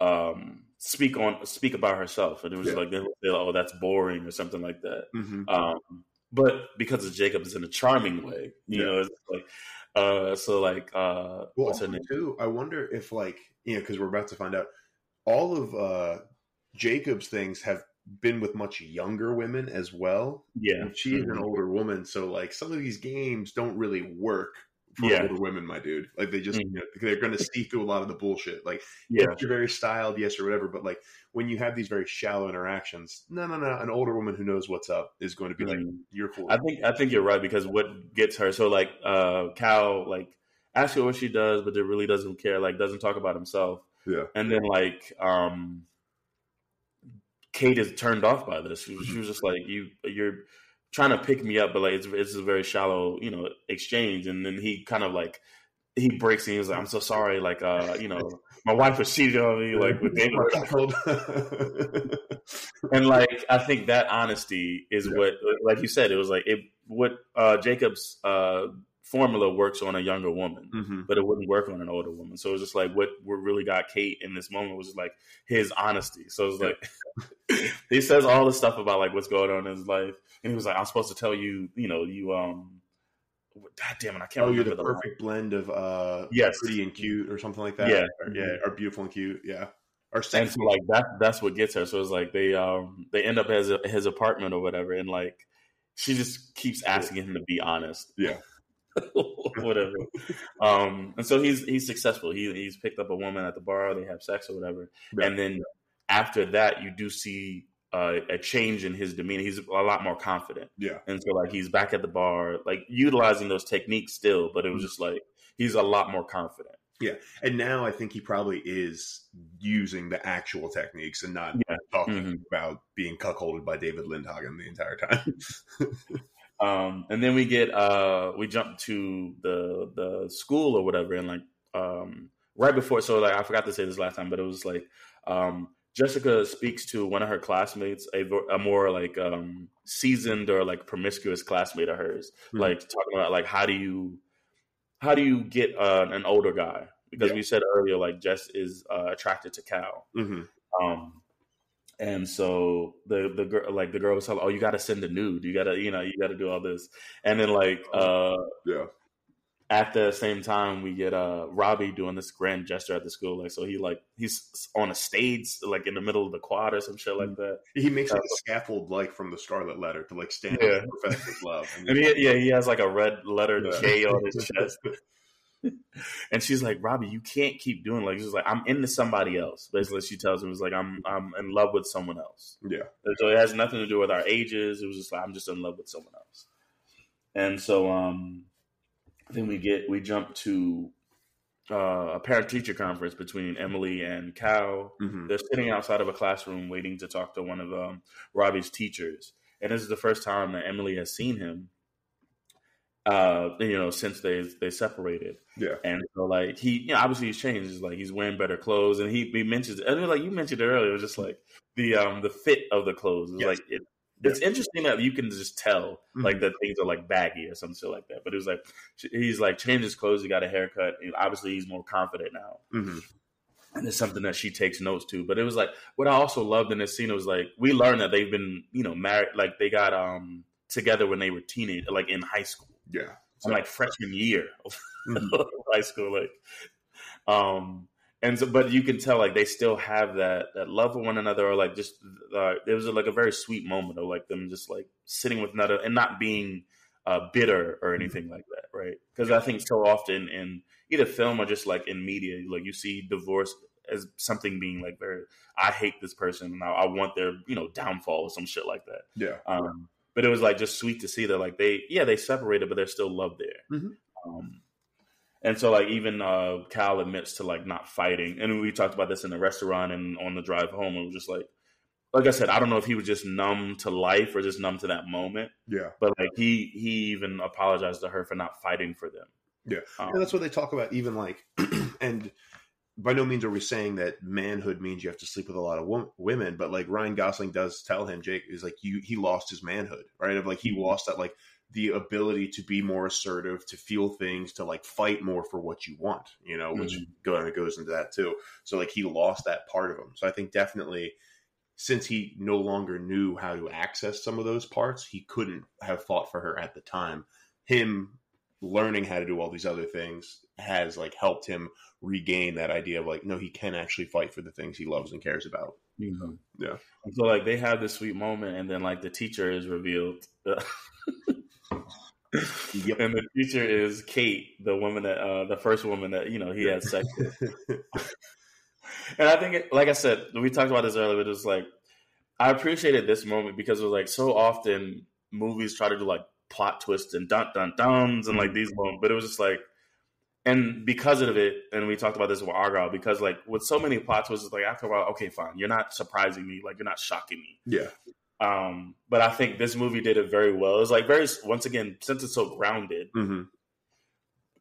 um speak on speak about herself, and it was Yeah. like, they would say, "Oh, that's boring" or something like that. Mhm. Um, but because of Jacob is in a charming way, you Yeah. know, it's like uh, so like uh, Well, what's her name? too, I wonder if like you know because we're about to find out all of uh Jacob's things have been with much younger women as well. Yeah, And she's an Mhm. older woman, so like some of these games don't really work for Yeah. older women, my dude. Like they just Mhm. you know, they're going to see through a lot of the bullshit. Like yeah. yes, you're very styled, yes or whatever, but like when you have these very shallow interactions, no, no, no, an older woman who knows what's up is going to be like, Mhm. "You're cool." I think I think you're right because what gets her so like uh Cal like asks her what she does, but it really doesn't care. Like doesn't talk about himself, yeah, and then like um Kate is turned off by this. She was, she was just like you you're trying to pick me up, but like it's it's a very shallow you know exchange, and then he kind of like. He breaks and he was like, "I'm so sorry. Like, uh, you know, <laughs> my wife was cheating on me. Like, with David. <laughs> and like I think that honesty is Yeah. what, like you said, it was like it what uh, Jacob's uh, formula works on a younger woman, Mhm. but it wouldn't work on an older woman. So it was just like what what really got Kate in this moment was like his honesty. So it was like <laughs> he says all the stuff about like what's going on in his life, and he was like, "I'm supposed to tell you, you know, you um." God damn it! I can't Oh, you're remember the the line. perfect blend of uh, Yes. pretty and cute, or something like that. Yeah. or, yeah, or beautiful and cute. Yeah, or and sexy. so like that that's what gets her so it's like they um they end up at his apartment or whatever and like she just keeps asking him to be honest Yeah. <laughs> whatever um and so he's he's successful he he's picked up a woman at the bar they have sex or whatever Yeah. and then after that you do see uh, a change in his demeanor he's a lot more confident Yeah. and so like he's back at the bar like utilizing those techniques still but it Mm-hmm. was just like he's a lot more confident Yeah, And now I think he probably is using the actual techniques and not Yeah. talking Mhm. about being cuckolded by David Lindhagen the entire time. <laughs> Um, and then we get uh, we jump to the the school or whatever, and like um, right before, so like I forgot to say this last time, but it was like um, Jessica speaks to one of her classmates, a, a more like um, seasoned or like promiscuous classmate of hers, Mhm. like talking about like how do you how do you get uh, an older guy? Because Yeah. we said earlier, like Jess is uh, attracted to Cal. hmm Um, and so the the girl like the girl was telling, oh, you got to send a nude, you got to you know you got to do all this, and then like uh, Yeah. at the same time we get uh Robbie doing this grand gesture at the school, like so he like he's on a stage like in the middle of the quad or some shit like that, He makes like a scaffold like from the Scarlet Letter to like stand Yeah. up for Professor's love. And <laughs> and he, yeah he has like a red letter Yeah. J on his chest. <laughs> <laughs> And she's like, Robbie, you can't keep doing like she's like, I'm into somebody else. Basically, she tells him, "It's like I'm I'm in love with someone else." yeah. And so it has nothing to do with our ages. It was just like I'm just in love with someone else. And so um then we get we jump to uh, a parent teacher conference between Emily and Cal. hmm They're sitting outside of a classroom waiting to talk to one of um, Robbie's teachers. And this is the first time that Emily has seen him uh, you know, since they they separated. Yeah. And so like he you know, obviously he's changed. He's like he's wearing better clothes and he, he mentions and like you mentioned earlier, it was just like the um the fit of the clothes. It Yes. like it it's interesting that you can just tell Mhm. like that things are like baggy or some shit like that. But it was like he's like changed his clothes, he got a haircut, and obviously he's more confident now. hmm And it's something that she takes notes to. But it was like what I also loved in this scene was like we learned that they've been, you know, married like they got um together when they were teenage like in high school. Yeah. So like freshman year of <laughs> Mhm. high school, like, um, and so, but you can tell like they still have that that love for one another, or like just uh, there was like a very sweet moment of like them just like sitting with another and not being uh, bitter or anything like that, right? Because I think so often in either film or just like in media, like you see divorce as something being like very, I hate this person and I, I want their you know downfall or some shit like that. Yeah. Um, but it was like just sweet to see that like they yeah they separated, but there's still love there. Mhm. Um, and so like even uh, Cal admits to like not fighting, and we talked about this in the restaurant and on the drive home. It was just like like I said, I don't know if he was just numb to life or just numb to that moment. Yeah, but like he he even apologized to her for not fighting for them. Yeah, um, and that's what they talk about. Even like, <clears throat> and by no means are we saying that manhood means you have to sleep with a lot of wo- women, but like Ryan Gosling does tell him, Jake is like you he lost his manhood, right? Of like he mm-hmm. lost that like the ability to be more assertive, to feel things, to like fight more for what you want, you know, which mm-hmm. goes into that too. So like he lost that part of him. So I think definitely since he no longer knew how to access some of those parts, he couldn't have fought for her at the time. Him learning how to do all these other things has like helped him regain that idea of like no he can actually fight for the things he loves and cares about mm-hmm. yeah so like they have this sweet moment and then like the teacher is revealed <laughs> yep. and the teacher is kate the woman that uh the first woman that you know he had sex with <laughs> and i think it, like i said we talked about this earlier but it was like i appreciated this moment because it was like so often movies try to do like plot twists and dun dun duns and like these moments, but it was just like, and because of it, and we talked about this with Argylle, because like with so many plot twists, like after a while, okay, fine, you're not surprising me, like you're not shocking me, yeah. Um, but I think this movie did it very well. It's like very once again, since it's so grounded, mm-hmm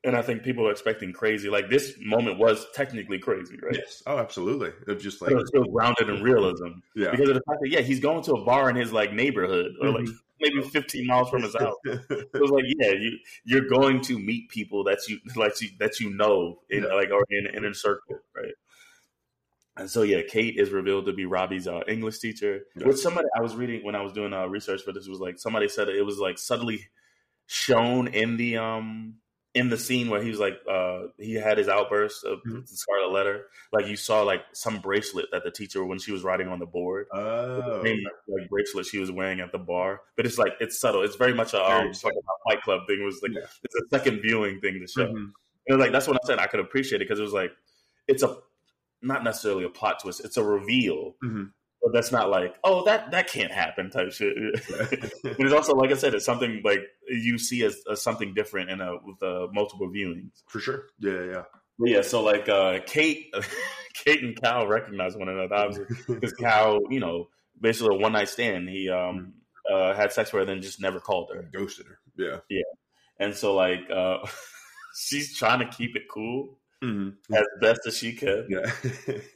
and I think people are expecting crazy. Like this moment was technically crazy, right? Yes. Oh, absolutely. It's just like it was still grounded in realism. Yeah. Because of the fact that yeah, he's going to a bar in his like neighborhood or like mm-hmm. Maybe 15 miles from his house. <laughs> it was like yeah, you you're going to meet people that you like you, that you know in yeah. like or in, in a circle, right? And so yeah, Kate is revealed to be Robbie's uh, English teacher. Yes. Which somebody I was reading when I was doing uh, research for this was like somebody said it was like subtly shown in the um in the scene where he was like uh he had his outburst of mm-hmm. the scarlet letter like you saw like some bracelet that the teacher when she was writing on the board oh. same, like bracelet she was wearing at the bar but it's like it's subtle it's very much a um, fight club thing it was like yeah. it's a second viewing thing to show mm-hmm. and like that's what i said i could appreciate it because it was like it's a not necessarily a plot twist it's a reveal mm-hmm but that's not like oh that that can't happen type shit. <laughs> but it's also like I said, it's something like you see as, as something different in a with uh, multiple viewings for sure. Yeah, yeah. But yeah, so like uh, Kate, <laughs> Kate and Cal recognize one another obviously <laughs> because Cal, you know, basically a one night stand. He um uh, had sex with her, then just never called her, ghosted her. Yeah, yeah. And so like uh, she's trying to keep it cool mm-hmm. as best as she could. Yeah.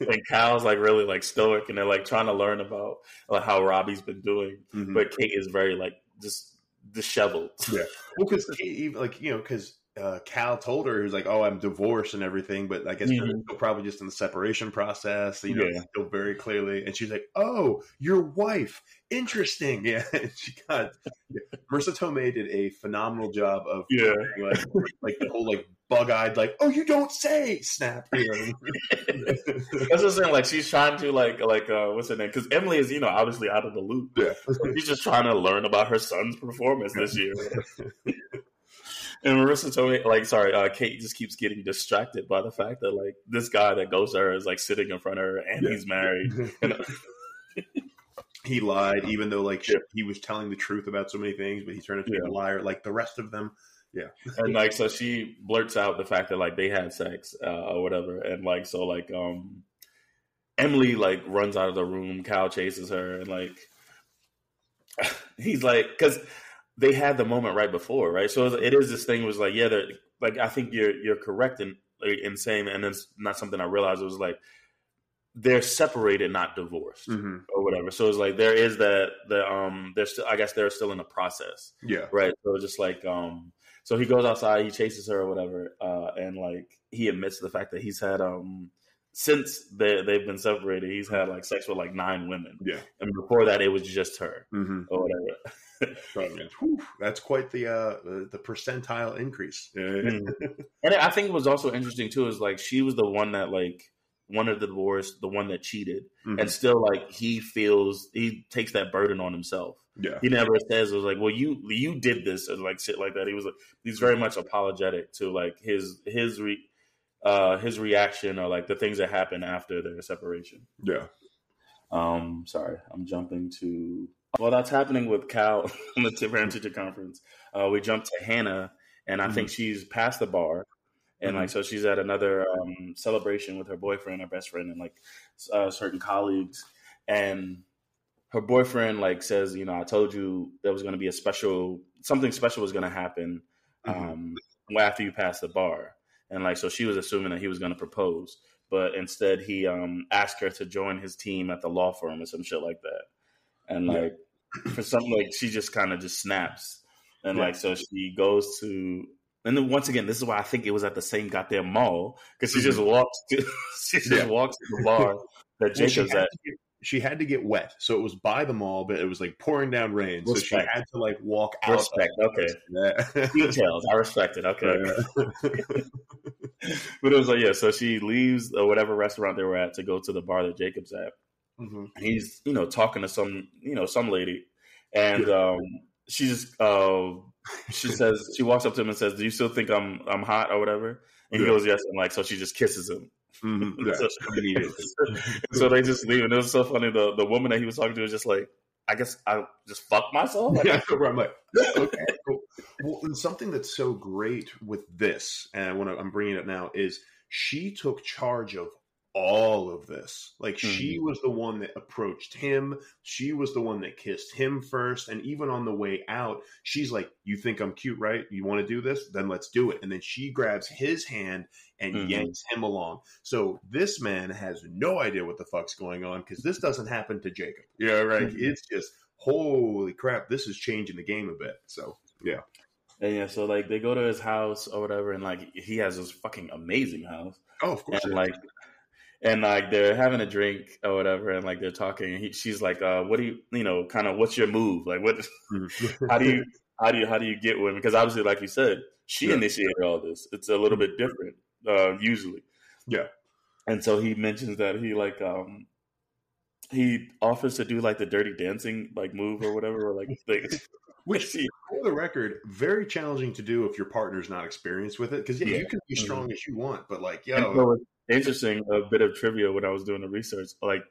<laughs> and Cal's like really like stoic, and they're like trying to learn about like how Robbie's been doing, mm-hmm. but Kate is very like just disheveled. Yeah. Well, because even like you know, because uh, Cal told her he was like, "Oh, I'm divorced and everything," but I guess mm-hmm. probably just in the separation process. You know, yeah. still very clearly. And she's like, "Oh, your wife, interesting." <laughs> Yeah, and she got yeah. Marisa Tomei did a phenomenal job of yeah, like, like the whole like bug-eyed, like, "Oh, you don't say!" Snap. You <laughs> That's what I'm Like she's trying to like like uh, what's her name? Because Emily is you know obviously out of the loop. Yeah, she's just trying to learn about her son's performance this year. <laughs> And Marisa Tomei, like, sorry, uh, Kate just keeps getting distracted by the fact that like this guy that goes to her is like sitting in front of her and yeah. he's married. and, <laughs> he lied, even though like yeah. he was telling the truth about so many things, but he turned into yeah. a liar, like the rest of them. Yeah, and like so, she blurts out the fact that like they had sex uh, or whatever, and like so, like um, Emily like runs out of the room. Cal chases her, and like <laughs> he's like, because they had the moment right before, right? So it is this thing was like, yeah, like I think you're you're correct in in saying, and it's not something I realized. It was like they're separated, not divorced, mm-hmm. or whatever. So it's like there is that the um, they're still, I guess they're still in the process, yeah, right. So just like um, so he goes outside, he chases her or whatever, uh, and like he admits the fact that he's had um since they they've been separated, he's had like sex with like nine women. Yeah, and before that, it was just her mm-hmm. or whatever. <laughs> Whew, that's quite the uh, the percentile increase. mm. <laughs> And I think it was also interesting too. Is like she was the one that like wanted the divorce, the one that cheated, mm-hmm. and still like he feels he takes that burden on himself. Yeah, he never says it was like, well, you you did this and like shit like that. He was like, he's very much apologetic to like his his re, uh his reaction or like the things that happen after their separation. Yeah. Um, sorry, I'm jumping to well, that's happening with Cal <laughs> in the parent teacher conference. Uh, we jumped to Hannah, and I mm-hmm. think she's past the bar, and mm-hmm. like so she's at another um, celebration with her boyfriend, her best friend, and like uh, certain colleagues, and her boyfriend like says, you know, I told you there was going to be a special something special was going to happen Mm-hmm. um, after you passed the bar, and like so she was assuming that he was going to propose, but instead he um asked her to join his team at the law firm or some shit like that, and Yeah. like for something like she just kind of just snaps, and Yeah. like so she goes to. And then once again, this is why I think it was at the same goddamn mall because she just walks to <laughs> she just Mm-hmm. Yeah. walks to the bar <laughs> that Well, Jacob's had at. to she had to get wet, so it was by the mall, but it was like pouring down rain, so she had to like walk out. Respect, okay. Yeah. <laughs> Details, I respect it. Okay, <laughs> but it was like yeah. So she leaves uh, whatever restaurant they were at to go to the bar that Jacob's at. Mhm. He's you know talking to some you know some lady, and um, she just uh, she says she walks up to him and says, "Do you still think I'm I'm hot or whatever?" And he Yeah. goes, "Yes." And like so, she just kisses him. Mhm. Yeah. <laughs> So, <laughs> <laughs> so they just leave, and it was so funny. The the woman that he was talking to was just like, "I guess I just fucked myself." Like, yeah, I'm like, okay, cool. Well, and something that's so great with this, and I want to, I'm bringing it up now, is she took charge of all of this. Like she was the one that approached him. She was the one that kissed him first, and even on the way out, she's like, "You think I'm cute, right? You want to do this? Then let's do it." And then she grabs his hand and Mhm. yanks him along. So this man has no idea what the fuck's going on because this doesn't happen to Jacob. Yeah, right. Mhm. <laughs> It's just holy crap. This is changing the game a bit. So yeah. And yeah, so like they go to his house or whatever, and like he has this fucking amazing house, Oh, of course. and like, and like they're having a drink or whatever, and like they're talking, and he, she's like, uh, "What do you, you know, kind of, what's your move? Like, what, how do you, <laughs> how do you, how do you get women? Because obviously, like you said, she Yeah. initiated all this. It's a little bit different, uh, usually. Yeah. And so he mentions that he like, um, he offers to do like the dirty dancing like move or whatever, or like, <laughs> like Which, for the record, very challenging to do if your partner's not experienced with it. Because yeah, Yeah. you can be Mhm. strong as you want, but like, yo, so interesting a bit of trivia when I was doing the research. Like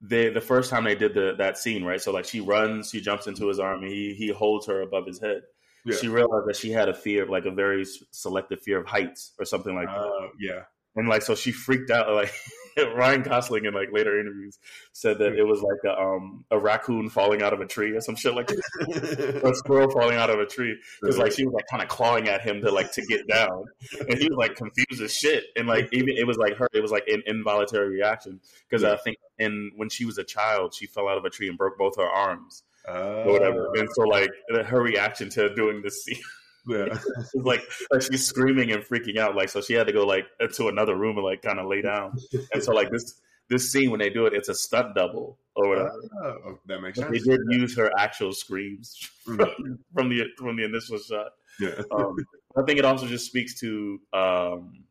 they the first time they did the that scene, right? So like she runs, she jumps into his arm, and he he holds her above his head. Yeah. She realized that she had a fear of like a very selective fear of heights or something like that. uh, yeah, And like so she freaked out. Like <laughs> <laughs> Ryan Gosling in like later interviews said that it was like a um a raccoon falling out of a tree or some shit like that. <laughs> A squirrel falling out of a tree because like she was like kind of clawing at him to like to get down, and he was like confused as shit. And like even it was like her, it was like an involuntary reaction because I think in when she was a child, she fell out of a tree and broke both her arms uh, or whatever. And so like her reaction to doing this scene <laughs> yeah. <laughs> was like like she's screaming and freaking out. Like so she had to go like into another room and like kind of lay down. And so like this this scene when they do it, it's a stunt double or whatever. Oh, that makes But they did use her actual screams <laughs> Mhm. from, the from the initial shot. Yeah. Um, I think it also just speaks to um,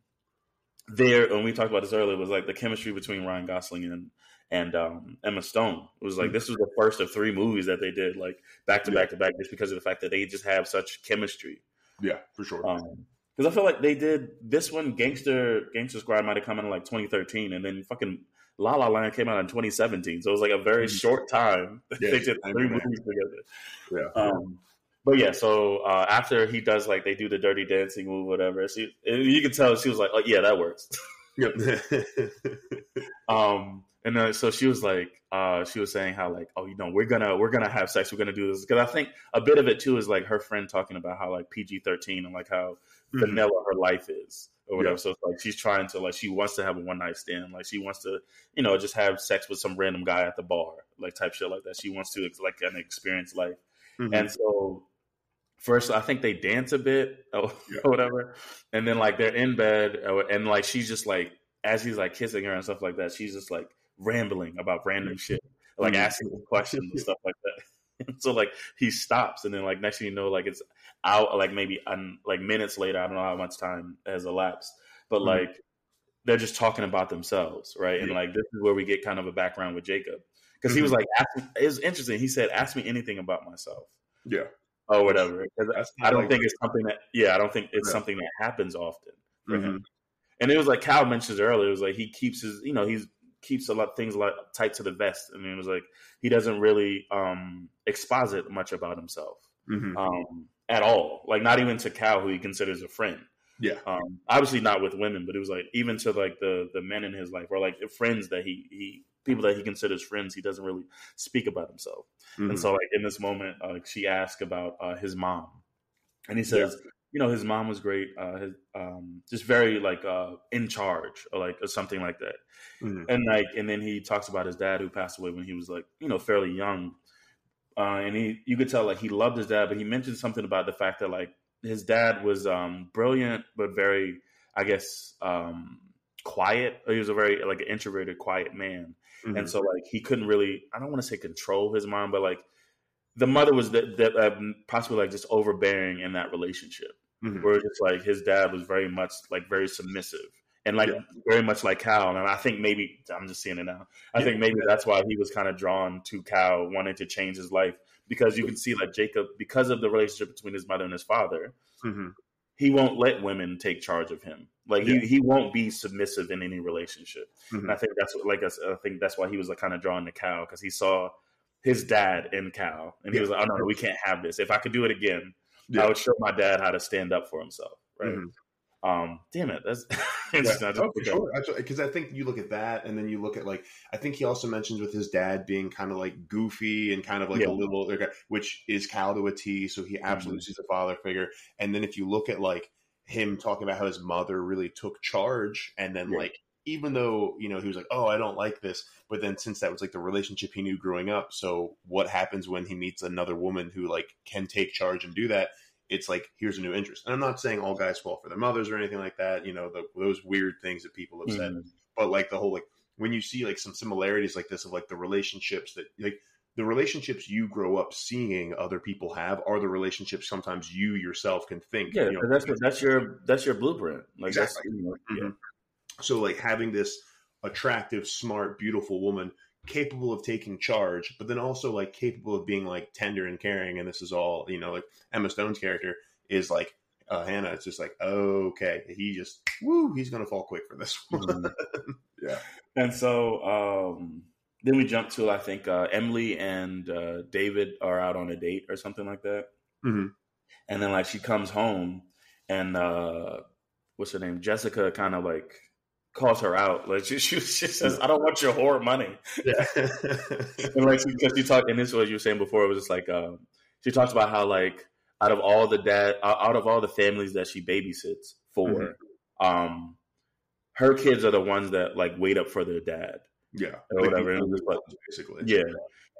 their. And we talked about this earlier. Was like the chemistry between Ryan Gosling and and um, Emma Stone. It was like this was the first of three movies that they did like back to Yeah. back to back, just because of the fact that they just have such chemistry. Yeah, for sure. Because I feel like they did this one, Gangster Gangster Squad, might have come out in like 2013, and then fucking La La Land came out in 2017. So it was like a very Mhm. short time <laughs> Yeah, they did three movies together. Yeah. Um, but yeah, so uh, after he does like they do the dirty dancing move, whatever. She, you can tell she was like, "Oh yeah, that works." Yep. <laughs> Um, and then so she was like, uh, she was saying how like, oh, you know, we're gonna we're gonna have sex, we're gonna do this because I think a bit of it too is like her friend talking about how like PG thirteen and like how Mhm. vanilla her life is or whatever. Yeah. So it's like she's trying to like she wants to have a one night stand, like she wants to you know just have sex with some random guy at the bar, like type shit like that. She wants to like an experience life, Mhm. and so. First, I think they dance a bit or, Yeah. or <laughs> whatever, and then like they're in bed, uh, and like she's just like as he's like kissing her and stuff like that, she's just like rambling about random shit, like Mhm. asking questions and stuff like that. <laughs> And so like he stops, and then like next thing you know, like it's out, like maybe un, like minutes later, I don't know how much time has elapsed, but Mhm. like they're just talking about themselves, right? And like this is where we get kind of a background with Jacob because he was Mhm. like, ask, it was interesting. He said, "Ask me anything about myself." yeah. Or whatever. That's I don't think it's something that, yeah, I don't think it's Yeah. something that happens often for Mhm. him and it was like Cal mentions earlier. It was like he keeps his, you know, he's keeps a lot of things a lot tight to the vest. I mean, it was like he doesn't really um exposit much about himself Mhm. um at all. Like not even to Cal, who he considers a friend. Yeah. Um, obviously not with women, but it was like even to like the the men in his life or like friends that he he people that he considers friends, he doesn't really speak about himself. Mm-hmm. And so, like in this moment, uh, she asked about uh, his mom, and he says, yeah. You know, his mom was great, uh, his, um, just very like uh, in charge, or like or something like that. Mm-hmm. And like, and then he talks about his dad who passed away when he was like, you know, fairly young. Uh, and he, you could tell like he loved his dad, but he mentioned something about the fact that like his dad was um, brilliant, but very, I guess, um, quiet. He was a very like an introverted, quiet man, mm-hmm. and so like he couldn't really. I don't want to say control his mom, but like the mother was that, that uh, possibly like just overbearing in that relationship, mm-hmm. where just like his dad was very much like very submissive. And like yeah. very much like Cal, and I think maybe I'm just seeing it now. I yeah. think maybe that's why he was kind of drawn to Cal, wanting to change his life because you can see like Jacob, because of the relationship between his mother and his father, mm-hmm. he won't let women take charge of him. Like yeah. he, he won't be submissive in any relationship. Mm-hmm. And I think that's what, like I, I, think that's why he was like kind of drawn to Cal because he saw his dad in Cal, and he was like, "Oh no, we can't have this. If I could do it again, yeah. I would show my dad how to stand up for himself." Right. Mm-hmm. Um, damn it, that's <laughs> yeah. oh, sure. Because I think you look at that, and then you look at like I think he also mentions with his dad being kind of like goofy and kind of like yeah. a little, which is Cal to a T. So he absolutely mm-hmm. sees a father figure. And then if you look at like him talking about how his mother really took charge, and then like even though you know he was like, oh, I don't like this, but then since that was like the relationship he knew growing up, so what happens when he meets another woman who like can take charge and do that? it's like here's a new interest. And I'm not saying all guys fall for their mothers or anything like that. You know, the, those weird things that people have said. Mm-hmm. But like the whole like when you see like some similarities like this of like the relationships that like the relationships you grow up seeing other people have are the relationships sometimes you yourself can think. Yeah, you know, that's that's your that's your blueprint. Like exactly. You know, mm-hmm. yeah. So like having this attractive, smart, beautiful woman capable of taking charge, but then also like capable of being like tender and caring. And this is all, you know, like Emma Stone's character is like uh, Hannah. It's just like, okay, he just, woo, he's going to fall quick for this <laughs> one. Mm-hmm. yeah. And so um, then we jump to, I think, uh, Emily and uh, David are out on a date or something like that. Mm-hmm. And then like she comes home and uh, what's her name? Jessica kind of like calls her out. Like she, she, she says, "I don't want your whore money." Yeah, and like because she talked, and this was what you were saying before. It was just like um, she talks about how like out of all the dad, out of all the families that she babysits for, mm-hmm. um, her kids are the ones that like wait up for their dad. Yeah, or whatever. Like, basically, yeah.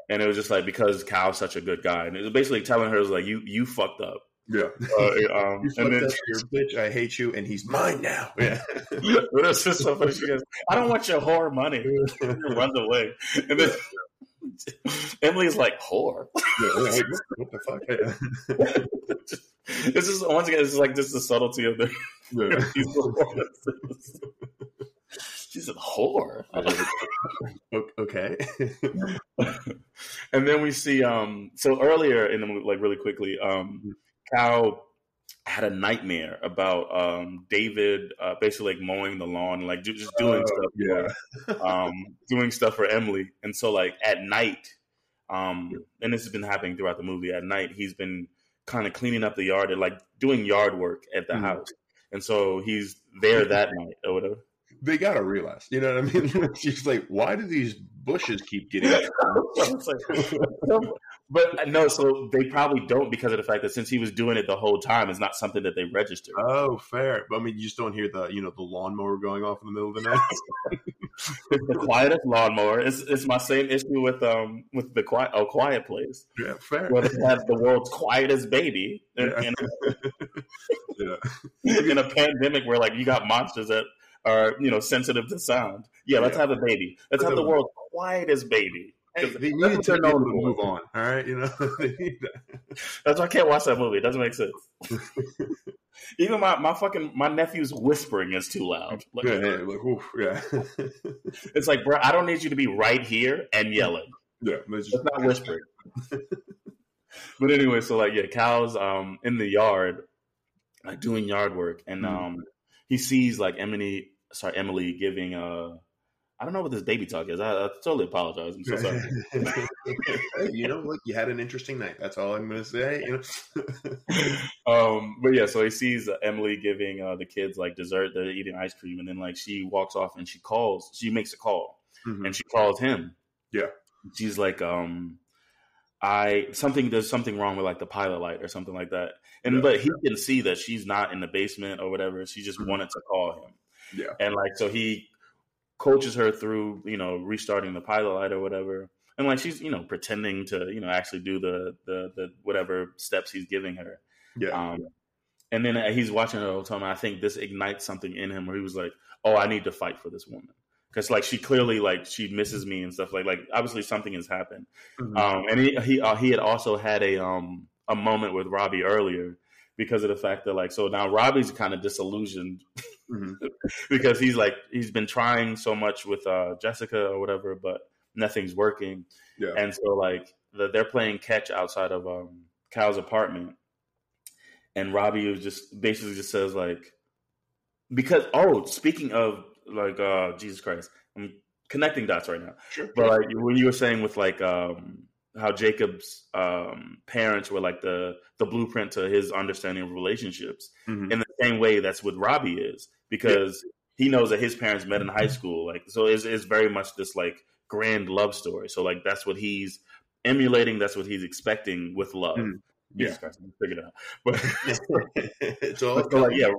And it was just like because Cal's such a good guy, and it was basically telling her it was like you you fucked up yeah. Uh, um, and then your bitch, I hate you, and he's mine now. <laughs> Yeah. it's just so funny. She goes, "I don't want your whore money." <laughs> runs away, and then <laughs> Emily's like, "Whore." Yeah, like, what the fuck? this is once again, this is like just the subtlety of the. She's a whore. okay. and then we see um so earlier in the movie, like really quickly, um mm-hmm. Had a nightmare about um, David uh, basically like mowing the lawn, like just doing uh, stuff, yeah, for, <laughs> um, doing stuff for Emily. And so like at night, um, and this has been happening throughout the movie. At night, he's been kind of cleaning up the yard and like doing yard work at the mm-hmm. house. And so he's there that night or whatever. They gotta realize, you know what I mean? <laughs> She's like, why do these bushes keep getting? <laughs> But no, so they probably don't because of the fact that since he was doing it the whole time, it's not something that they registered. Oh, fair. But I mean, you just don't hear the you know the lawnmower going off in the middle of the night. It's <laughs> the quietest lawnmower. It's it's my same issue with um with the quiet oh quiet place. Yeah, fair. Where they have the world's quietest baby in, yeah. in, a, <laughs> yeah. <laughs> in a pandemic where like you got monsters that are you know sensitive to sound. Yeah, let's yeah. have a baby. Let's have the world's quietest baby. Hey, they need to know to move on. All right, you know. <laughs> <laughs> That's why I can't watch that movie. It doesn't make sense. <laughs> Even my, my fucking my nephew's whispering is too loud. Like, yeah, yeah, like, oof, yeah. it's like, bro, I don't need you to be right here and yelling. Yeah, it's, just, not whispering. but anyway, so like, yeah, Cal's um in the yard, like doing yard work, and mm. um he sees like Emily, sorry, Emily giving uh I don't know what this baby talk is. I, I totally apologize. I'm so <laughs> sorry. you know, like you had an interesting night. That's all I'm going to say. You know? <laughs> um, but yeah, so he sees uh, Emily giving uh, the kids like dessert. They're eating ice cream, and then like she walks off and she calls. She makes a call, mm-hmm. and she calls him. Yeah, she's like, um, I something there's something wrong with like the pilot light or something like that, and yeah. but he can see that she's not in the basement or whatever. She just mm-hmm. wanted to call him. Yeah, and like so he coaches her through you know restarting the pilot light or whatever. And like she's you know pretending to you know actually do the the, the whatever steps he's giving her. Yeah. Um, and then uh, he's watching her all the time i think this ignites something in him where he was like oh i need to fight for this woman. Because like she clearly like she misses me and stuff like like obviously something has happened. Mm-hmm. um and he he, uh, he had also had a um a moment with robbie earlier because of the fact that like so now robbie's kind of disillusioned mm-hmm. <laughs> because he's like he's been trying so much with uh jessica or whatever but nothing's working. Yeah. And so like the, they're playing catch outside of um, Cal's apartment, and Robbie was just basically just says like, because oh, speaking of like uh, Jesus Christ, I'm connecting dots right now. Sure. But like when you were saying with like um, how Jacob's um, parents were like the the blueprint to his understanding of relationships. Mm-hmm. In the same way, that's what Robbie is because yeah. he knows that his parents met in high school. Like so, it's, it's very much this like grand love story. So like that's what he's emulating. That's what he's expecting with love. Mm. Yeah, figure it out. <laughs> But <laughs> it's all <laughs> so like yeah.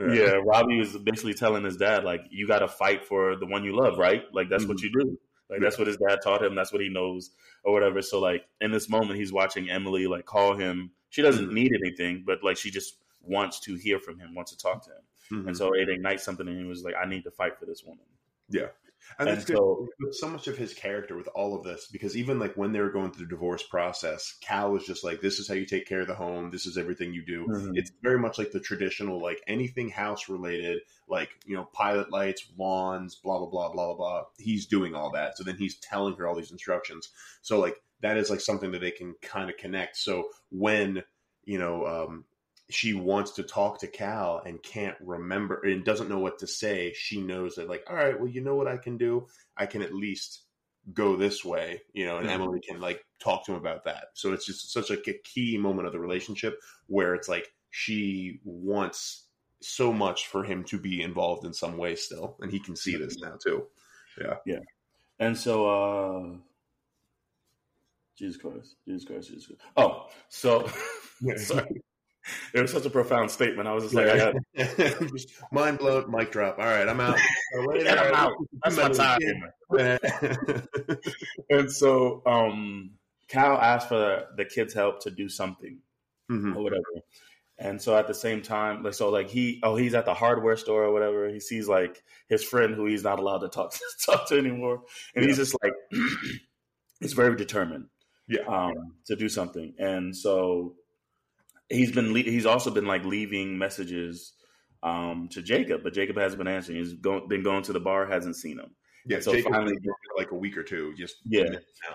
Yeah. yeah, Robbie was basically telling his dad, like, you got to fight for the one you love, right? Like, that's mm-hmm. what you do. Like, that's what his dad taught him. That's what he knows, or whatever. So, like, in this moment, he's watching Emily, like, call him. She doesn't mm-hmm. need anything, but, like, she just wants to hear from him, wants to talk to him. Mm-hmm. And so it ignites something, and he was like, I need to fight for this woman. Yeah. And, and so, so much of his character with all of this because even like when they were going through the divorce process, Cal was just like, "This is how you take care of the home. This is everything you do." Mm-hmm. It's very much like the traditional, like anything house related, like you know, pilot lights, lawns, blah blah blah blah blah blah. He's doing all that, so then he's telling her all these instructions. So like that is like something that they can kind of connect. So when you know um, she wants to talk to Cal and can't remember and doesn't know what to say, she knows that like, all right, well, you know what I can do? I can at least go this way, you know, and. Emily can like talk to him about that. So it's just such like a key moment of the relationship where it's like she wants so much for him to be involved in some way still, and he can see this now too. Yeah. Yeah. And so uh Jesus Christ, Jesus Christ, Jesus Christ. Oh, so <laughs> sorry <laughs> it was such a profound statement. I was just like, yeah. just <laughs> mind blown, mic drop. All right, I'm out. <laughs> yeah, I'm out. That's my time. and so, um, Cal asked for the kids' help to do something mm-hmm. or whatever. And so at the same time, like so, like he, oh, he's at the hardware store or whatever. He sees like his friend who he's not allowed to talk to, talk to anymore, and yeah. he's just like, <clears throat> he's very determined, yeah, um, to do something. And so he's been he's also been like leaving messages um, to Jacob, but Jacob hasn't been answering. He's go, been going to the bar, hasn't seen him. Yeah, so Jacob finally, like a week or two, just yeah.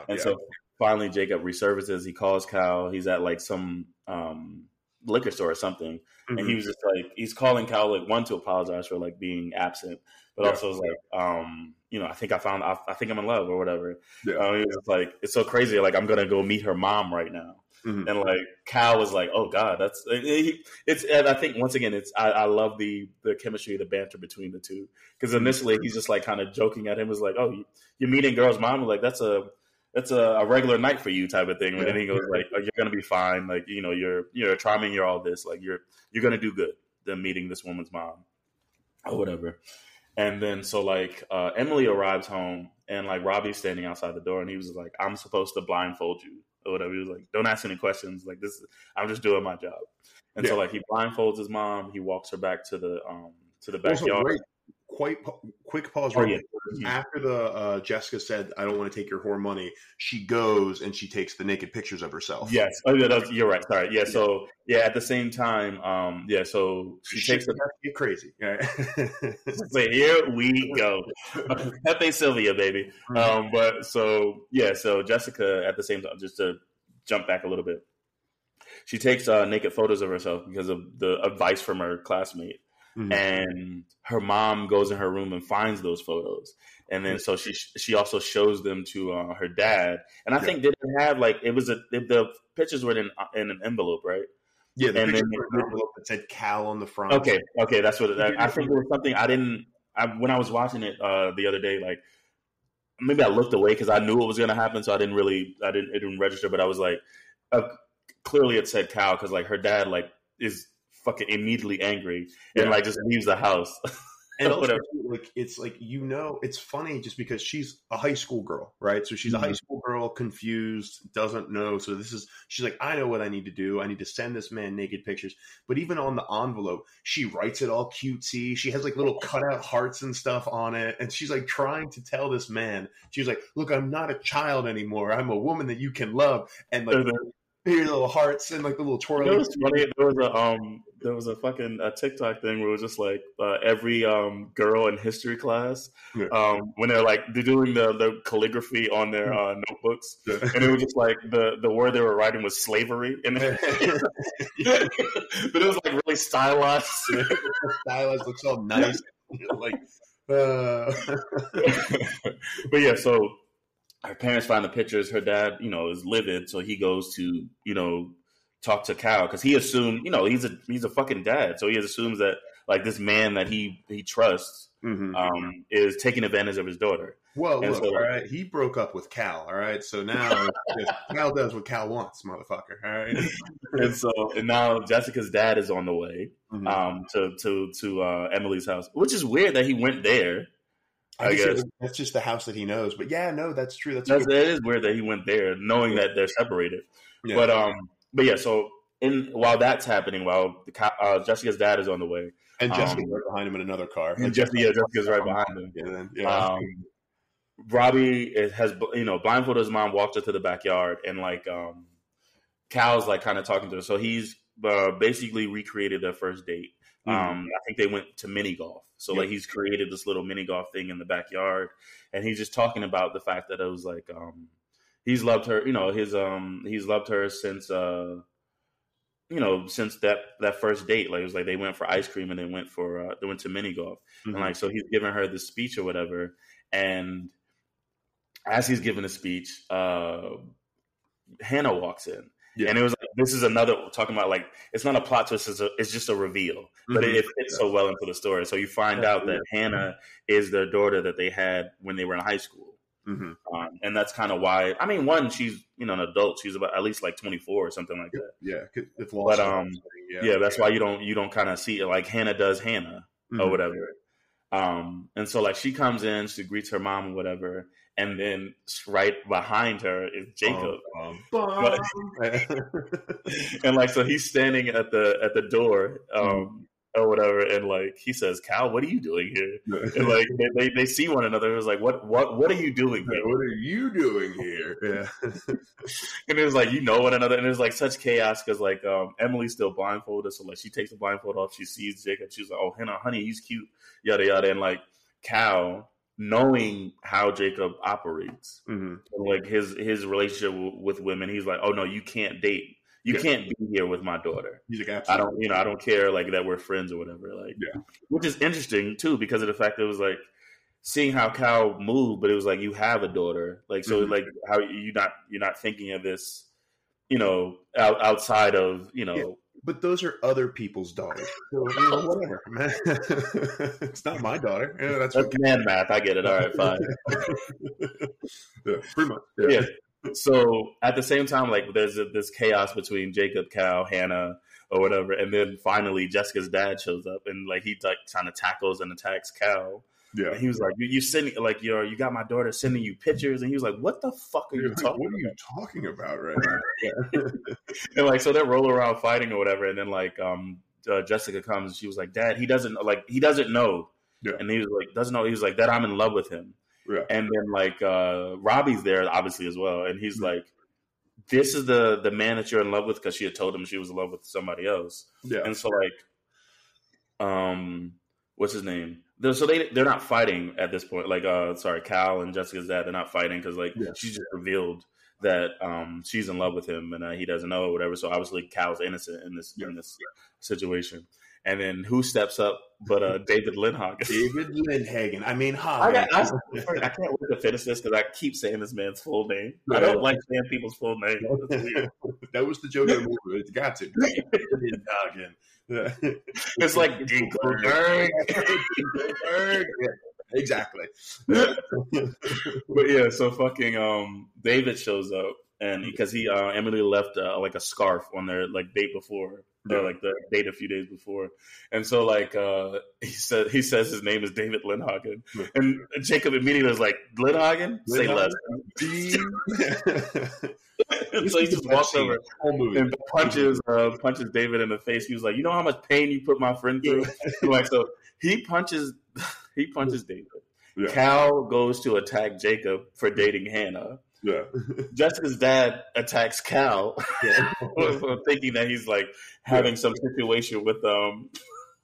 And yeah. so finally, Jacob resurfaces. He calls Cal. He's at like some um, liquor store or something, mm-hmm. and he mm-hmm. was just like he's calling Cal like one to apologize for like being absent, but yeah. also was like um, you know I think I found I, I think I'm in love or whatever. Yeah. Um, he was like it's so crazy. Like I'm gonna go meet her mom right now. Mm-hmm. And like Cal was like, "Oh God, that's it's." And I think once again, it's I, I love the the chemistry, the banter between the two. Because initially, he's just like kind of joking at him, was like, "Oh, you're meeting girl's mom." Like that's a that's a, a, regular night for you type of thing. And then he goes like, oh, "You're gonna be fine. Like you know, you're you're charming. You're all this. Like you're you're gonna do good." Than meeting this woman's mom or whatever. And then so like uh, Emily arrives home and like Robbie's standing outside the door and he was like, I'm supposed to blindfold you or whatever. He was like, "Don't ask any questions. Like this, I'm just doing my job." And yeah. so like he blindfolds his mom. He walks her back to the um to the backyard quite quick pause. Oh, right oh, yeah. After the uh, Jessica said, "I don't want to take your whore money," she goes and she takes the naked pictures of herself. Yes, oh, yeah, you're right. Sorry, yeah. So yeah, at the same time, um, yeah. So she, she takes the get crazy. <laughs> Right? so here we go, <laughs> Pepe Sylvia, baby. Mm-hmm. Um, but so yeah, so Jessica at the same time, just to jump back a little bit, she takes uh, naked photos of herself because of the advice from her classmate. Mm-hmm. And her mom goes in her room and finds those photos, and then so she she also shows them to uh, her dad. And I yeah. think they didn't have like it was a the pictures were in in an envelope, right? Yeah, the and then envelope that said Cal on the front. Okay, okay, that's what it, I, I think it was something I didn't. I, when I was watching it uh, the other day, like maybe I looked away because I knew it was going to happen, so I didn't really I didn't it didn't register. But I was like, uh, clearly it said Cal because like her dad like is fucking immediately angry and Yeah. like just leaves the house. <laughs> and also, like it's like you know it's funny just because she's a high school girl right? So she's a high Mhm. school girl confused doesn't know. So this is she's like i know what i need to do. I need to send this man naked pictures. But even on the envelope she writes it all cutesy. She has like little cutout hearts and stuff on it. And she's like trying to tell this man she's like look i'm not a child anymore. I'm a woman that you can love. And like here little hearts and like the little twirly It was funny. There was a um, there was a fucking a TikTok thing where it was just like uh, every um girl in history class, Yeah. um, when they're like they're doing the the calligraphy on their uh, notebooks, and it was just like the the word they were writing was slavery, and <laughs> but it was like really stylized. <laughs> stylized looks all nice <laughs> like uh but yeah, so her parents find the pictures. Her dad, you know, is livid, so he goes to you know talk to Cal because he assumed, you know, he's a he's a fucking dad, so he assumes that like this man that he he trusts mhm. um, is taking advantage of his daughter. Well, And look, so- all right. He broke up with Cal. All right, so now <laughs> Cal does what Cal wants, motherfucker. All right. <laughs> And so and now Jessica's dad is on the way Mhm. um, to to to uh, Emily's house, which is weird that he went there. I I guess that's just the house that he knows. But yeah, no, that's true. That's, That's, it is weird that he went there, knowing that they're separated. Yeah. But um, but yeah. So in while that's happening, while the, uh, Jessica's dad is on the way, and Jessica's um, right behind him in another car. and Jessica, yeah, Jessica's right behind him. Yeah, then, yeah. Um, Robbie is, has you know blindfolded his mom, walked her to the backyard, and like um, Cal's like kind of talking to her. So he's uh, basically recreated their first date. Mhm. Um, I think they went to mini golf. So like he's created this little mini golf thing in the backyard, and he's just talking about the fact that it was like um, he's loved her. You know, his um, he's loved her since uh, you know since that that first date. Like it was like they went for ice cream and they went for uh, they went to mini golf, Mhm. and like so he's giving her this speech or whatever, and as he's giving a speech, uh, Hannah walks in. Yeah. And it was like, this is another talking about like it's not a plot twist, it's, a, it's just a reveal, but Mhm. it, it fits so well into the story. So you find out that Hannah is the daughter that they had when they were in high school, Mhm. um, and that's kind of why. I mean, one, she's you know an adult; she's about at least like twenty four or something like that. yeah, if But um, yeah. that's why you don't you don't kind of see it like Hannah does Hannah or Mhm. whatever. Um, and so like she comes in, she greets her mom or whatever, and then right behind her is Jacob. Um, But- <laughs> <laughs> and like so he's standing at the at the door um or whatever and like he says cal what are you doing here and like they, they, see one another it was like what what what are you doing here what are you doing here? Yeah. <laughs> and it was like you know one another and it was like such chaos because like um emily's still blindfolded so like she takes the blindfold off she sees jacob she's like oh hannah honey he's cute yada yada and like cal knowing how jacob operates Mhm. like his his relationship w- with women he's like oh no you can't date you Yeah. can't be here with my daughter He's like, I don't, you know, I don't care like that we're friends or whatever. Like, Yeah. which is interesting too because of the fact that it was like seeing how Cal moved, but it was like you have a daughter, like so, Mhm. like how you not you're not thinking of this, you know, out, outside of you know, Yeah. But those are other people's daughters. So, you know, whatever, man. <laughs> <laughs> it's not my daughter. Yeah, that's that's man math. I get it. All right, fine. <laughs> yeah, pretty much. yeah. So at the same time, like there's a, this chaos between Jacob, Cal, Hannah, or whatever, and then finally Jessica's dad shows up and like he like kind of tackles and attacks Cal. Yeah. And he was like, "You, you sending like you you got my daughter sending you pictures," and he was like, "What the fuck are You're you like, talking?" what are you talking about right <laughs> now? And like so they roll around fighting or whatever, and then like um uh, Jessica comes, she was like, "Dad, he doesn't like he doesn't know," Yeah. and he was like, "Doesn't know." He was like, "That I'm in love with him." Yeah. And then like uh Robbie's there obviously as well, and he's Mhm. like, "This is the the man that you're in love with," because she had told him she was in love with somebody else. Yeah. And so like, um, what's his name? They're, so they they're not fighting at this point. Like, uh, sorry, Cal and Jessica's dad, they're not fighting because like Yeah. she just revealed that um she's in love with him and uh, he doesn't know or whatever. So obviously Cal's innocent in this in this situation. And then who steps up but uh David Lindhagen? <laughs> David Lindhagen. I mean, I, got, I, I can't wait to finish this because I keep saying this man's full name. I don't like saying people's full name. <laughs> That was the joke of the movie. It's got to. Lindhagen. Yeah. <laughs> It's like Dinkelberg. Dinkelberg. exactly. but yeah, so fucking um, David shows up, and because he uh, Emily left uh, like a scarf on their like date before, yeah. like the date a few days before, and so like uh, <laughs> he said he says his name is David Lindhagen, and Jacob immediately was like Lindhagen, say less. <laughs> so he just walks over and punches uh, punches David in the face. He was like, "You know how much pain you put my friend through." <laughs> like so, he punches he punches David. Yeah. Cal goes to attack Jacob for dating Hannah. Yeah. <laughs> Jessica's dad attacks Cal, <laughs> yeah. thinking that he's like having yeah. some situation with um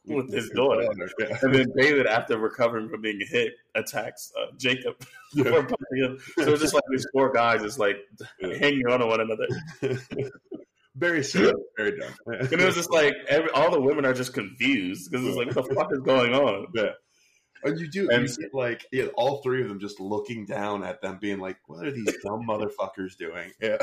with his daughter. Yeah. And then David, after recovering from being hit, attacks uh, Jacob <laughs> yeah. him. So it's just like these four guys just like hanging on to one another. very sweet, very dumb. and it was just like every, all the women are just confused because it's like, what the fuck is going on? And you do, and, you see, like, yeah, all three of them just looking down at them, being like, "What are these dumb motherfuckers doing?" <laughs> Yeah,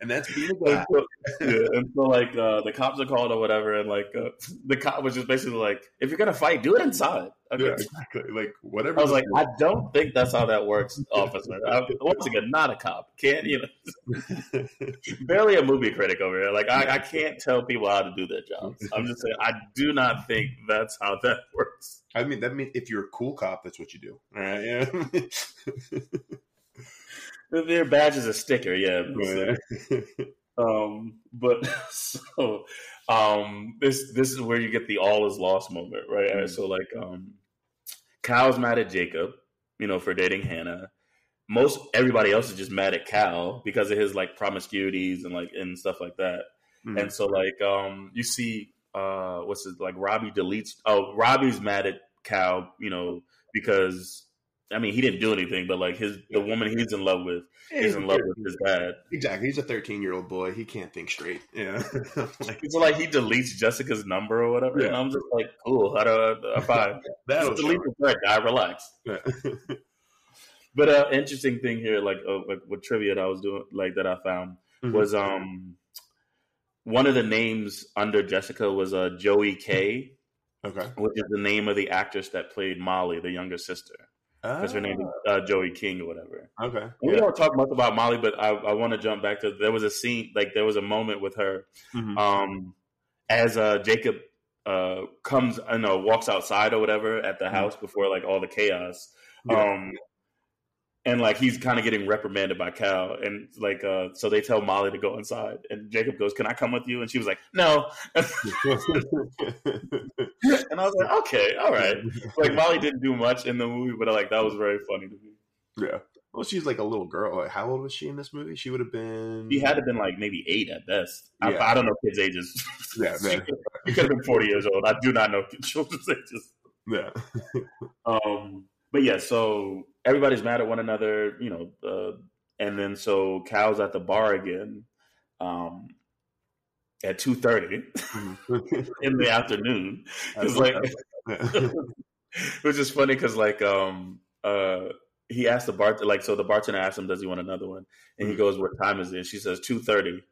and that's being. So, <laughs> yeah, and so like uh, the cops are called or whatever, and like uh, <laughs> the cop was just basically like, "If you're gonna fight, do it inside." Okay. Yeah, exactly. Like whatever. I was like, I don't think that's how that works, officer. <laughs> I, once again, not a cop. Can't you know? <laughs> barely a movie critic over here. Like I, I can't tell people how to do their jobs. I'm just saying, I do not think that's how that <laughs> works. I mean, that means if you're a cool cop, that's what you do. All right. Yeah. Their badge is a sticker. Yeah. yeah. um, but so um, this this is where you get the all is lost moment, right? Mm-hmm. So like, um, Cal's mad at Jacob, you know, for dating Hannah. Most everybody else is just mad at Cal because of his like promiscuities and like and stuff like that. Mm-hmm. And so like, um, you see, uh, what's it like? Robbie deletes. Oh, Robbie's mad at Cal, you know, because I mean, he didn't do anything, but like his the woman he's in love with is in love with his dad. Exactly, he's a thirteen year old boy. He can't think straight. Yeah, <laughs> like, so like he deletes Jessica's number or whatever, yeah. and I'm just like, cool. How do I? <laughs> Fine, that'll delete the thread, guy. Relax. Yeah. <laughs> but uh, interesting thing here, like uh, like what trivia that I was doing, like that I found mm-hmm. was um one of the names under Jessica was uh Joey K. Okay, which is the name of the actress that played Molly, the younger sister because her name is ah. uh, Joey King or whatever. Okay. We don't talk much about Molly, but I, I want to jump back to there was a scene like there was a moment with her, mm-hmm. um, as uh, Jacob uh, comes, I know, walks outside or whatever at the mm-hmm. house before like all the chaos. Yeah. Um, and like he's kind of getting reprimanded by Cal, and like uh, so they tell Molly to go inside, and Jacob goes, "Can I come with you?" And she was like, "No." <laughs> and I was like, "Okay, all right." Like Molly didn't do much in the movie, but like that was very funny to me. Yeah. Well, she's like a little girl. Like, how old was she in this movie? She would have been. She had to been like maybe eight at best. Yeah. I, I, don't know kids' ages. Yeah, <laughs> man. she could have been forty years old. I do not know <laughs> children's ages. Yeah. um. But yeah, so everybody's mad at one another, you know, uh, and then so Cal's at the bar again um, at two thirty mm-hmm. <laughs> in the afternoon. It's like, <laughs> which is funny because like um uh he asked the bar like so the bartender asked him does he want another one and he mm-hmm. goes what time is it? She says two thirty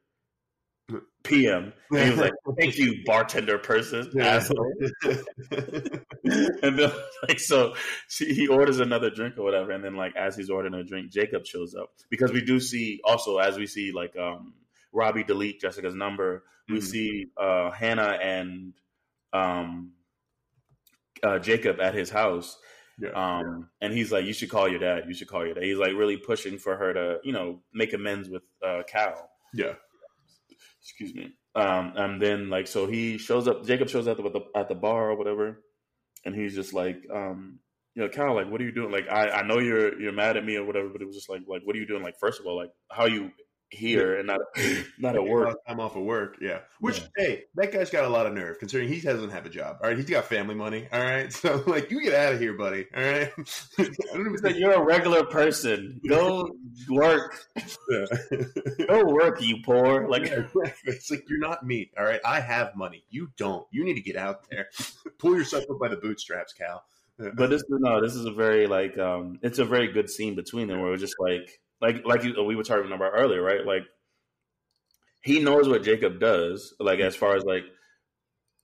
p.m. And he was like, <laughs> "Thank you, bartender person, asshole." <laughs> and then, like, so she, he orders another drink or whatever, and then, like, as he's ordering a drink, Jacob shows up because we do see also as we see like um, Robbie delete Jessica's number, we mm-hmm. see uh, Hannah and um, uh, Jacob at his house. Yeah, um, yeah. and he's like, "You should call your dad. You should call your dad." He's like really pushing for her to, you know, make amends with uh, Cal. Yeah, excuse me. Um, and then like so he shows up. Jacob shows up at the at the bar or whatever, and he's just like, um, you know, kind of like, what are you doing? Like, I I know you're you're mad at me or whatever, but it was just like, like, what are you doing? Like, first of all, like, how you here and not <laughs> not at work. I'm off of work. Yeah. Which yeah. hey, that guy's got a lot of nerve considering he doesn't have a job. All right, he's got family money. All right, <laughs> so like you get out of here, buddy. All right. I don't even think you're a regular person. Go work. Yeah. Go work, you poor. Like it's like you're not me. All right, I have money. You don't. You need to get out there. <laughs> Pull yourself up by the bootstraps, Cal. but this is no, this is a very like um it's a very good scene between them where it's just like like like you, we were talking about earlier, right? Like he knows what Jacob does. Like as far as like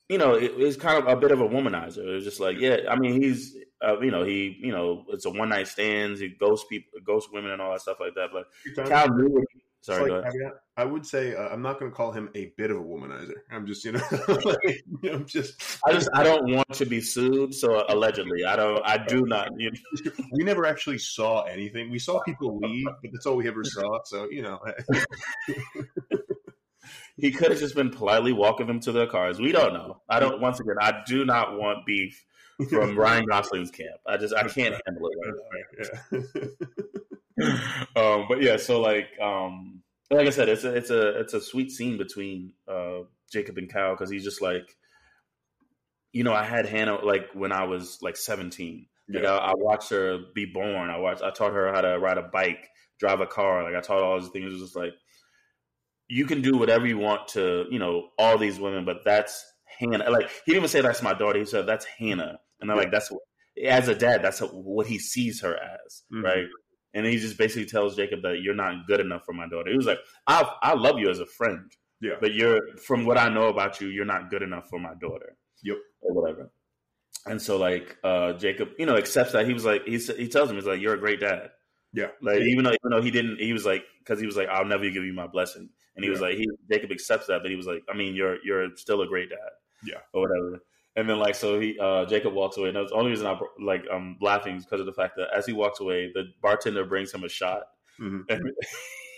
you know, it, it's kind of a bit of a womanizer. It's just like yeah, I mean he's uh, you know, he, you know, it's a one night stands. He ghosts people, ghosts women, and all that stuff like that. But Cal knew. What sorry, like, I would say uh, I'm not going to call him a bit of a womanizer. I'm just, you know, <laughs> like, I'm just. I just, I don't want to be sued. So allegedly, I don't, I do not. You know. <laughs> We never actually saw anything. We saw people leave, but that's all we ever saw. So you know. <laughs> he could have just been politely walking them to their cars. We don't know. I don't. Once again, I do not want beef from Ryan Gosling's camp. I just I can't handle it right now. <laughs> um, but yeah, so like um, like I said, it's a it's a it's a sweet scene between uh, Jacob and Cal because he's just like, you know, I had Hannah like when I was like seventeen. Like yeah. I, I, watched her be born. I watched. I taught her how to ride a bike, drive a car. Like I taught all these things. It was just like you can do whatever you want to, you know, all these women, but that's Hannah. Like he didn't even say that's my daughter. He said that's Hannah, and I'm yeah. like that's what, as a dad, that's what he sees her as, mm-hmm. right? And he just basically tells Jacob that you're not good enough for my daughter. He was like, I I love you as a friend, yeah, but you're from what I know about you, you're not good enough for my daughter, yep, or whatever. And so like uh Jacob, you know, accepts that he was like he he tells him he's like you're a great dad. Yeah. Like even though even though he didn't, he was like because he was like I'll never give you my blessing. And he yeah. was like, he Jacob accepts that, but he was like, I mean, you're you're still a great dad, yeah, or whatever. And then like so he uh, Jacob walks away, and the only reason I like I'm laughing is because of the fact that as he walks away, the bartender brings him a shot, mm-hmm.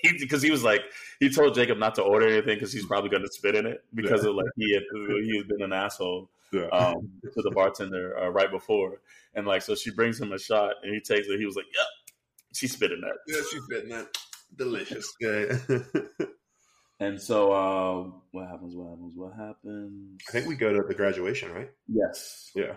because <laughs> he, he, was like he told Jacob not to order anything because he's probably going to spit in it because yeah. of like he had he had been an asshole yeah. um, to the bartender uh, right before, and like so she brings him a shot and he takes it. He was like, "Yep, she's spitting that. Yeah, she's spitting that. Delicious. <laughs> Yeah. <laughs> And so, uh, what happens? What happens? What happens? I think we go to the graduation, right? Yes. Yeah.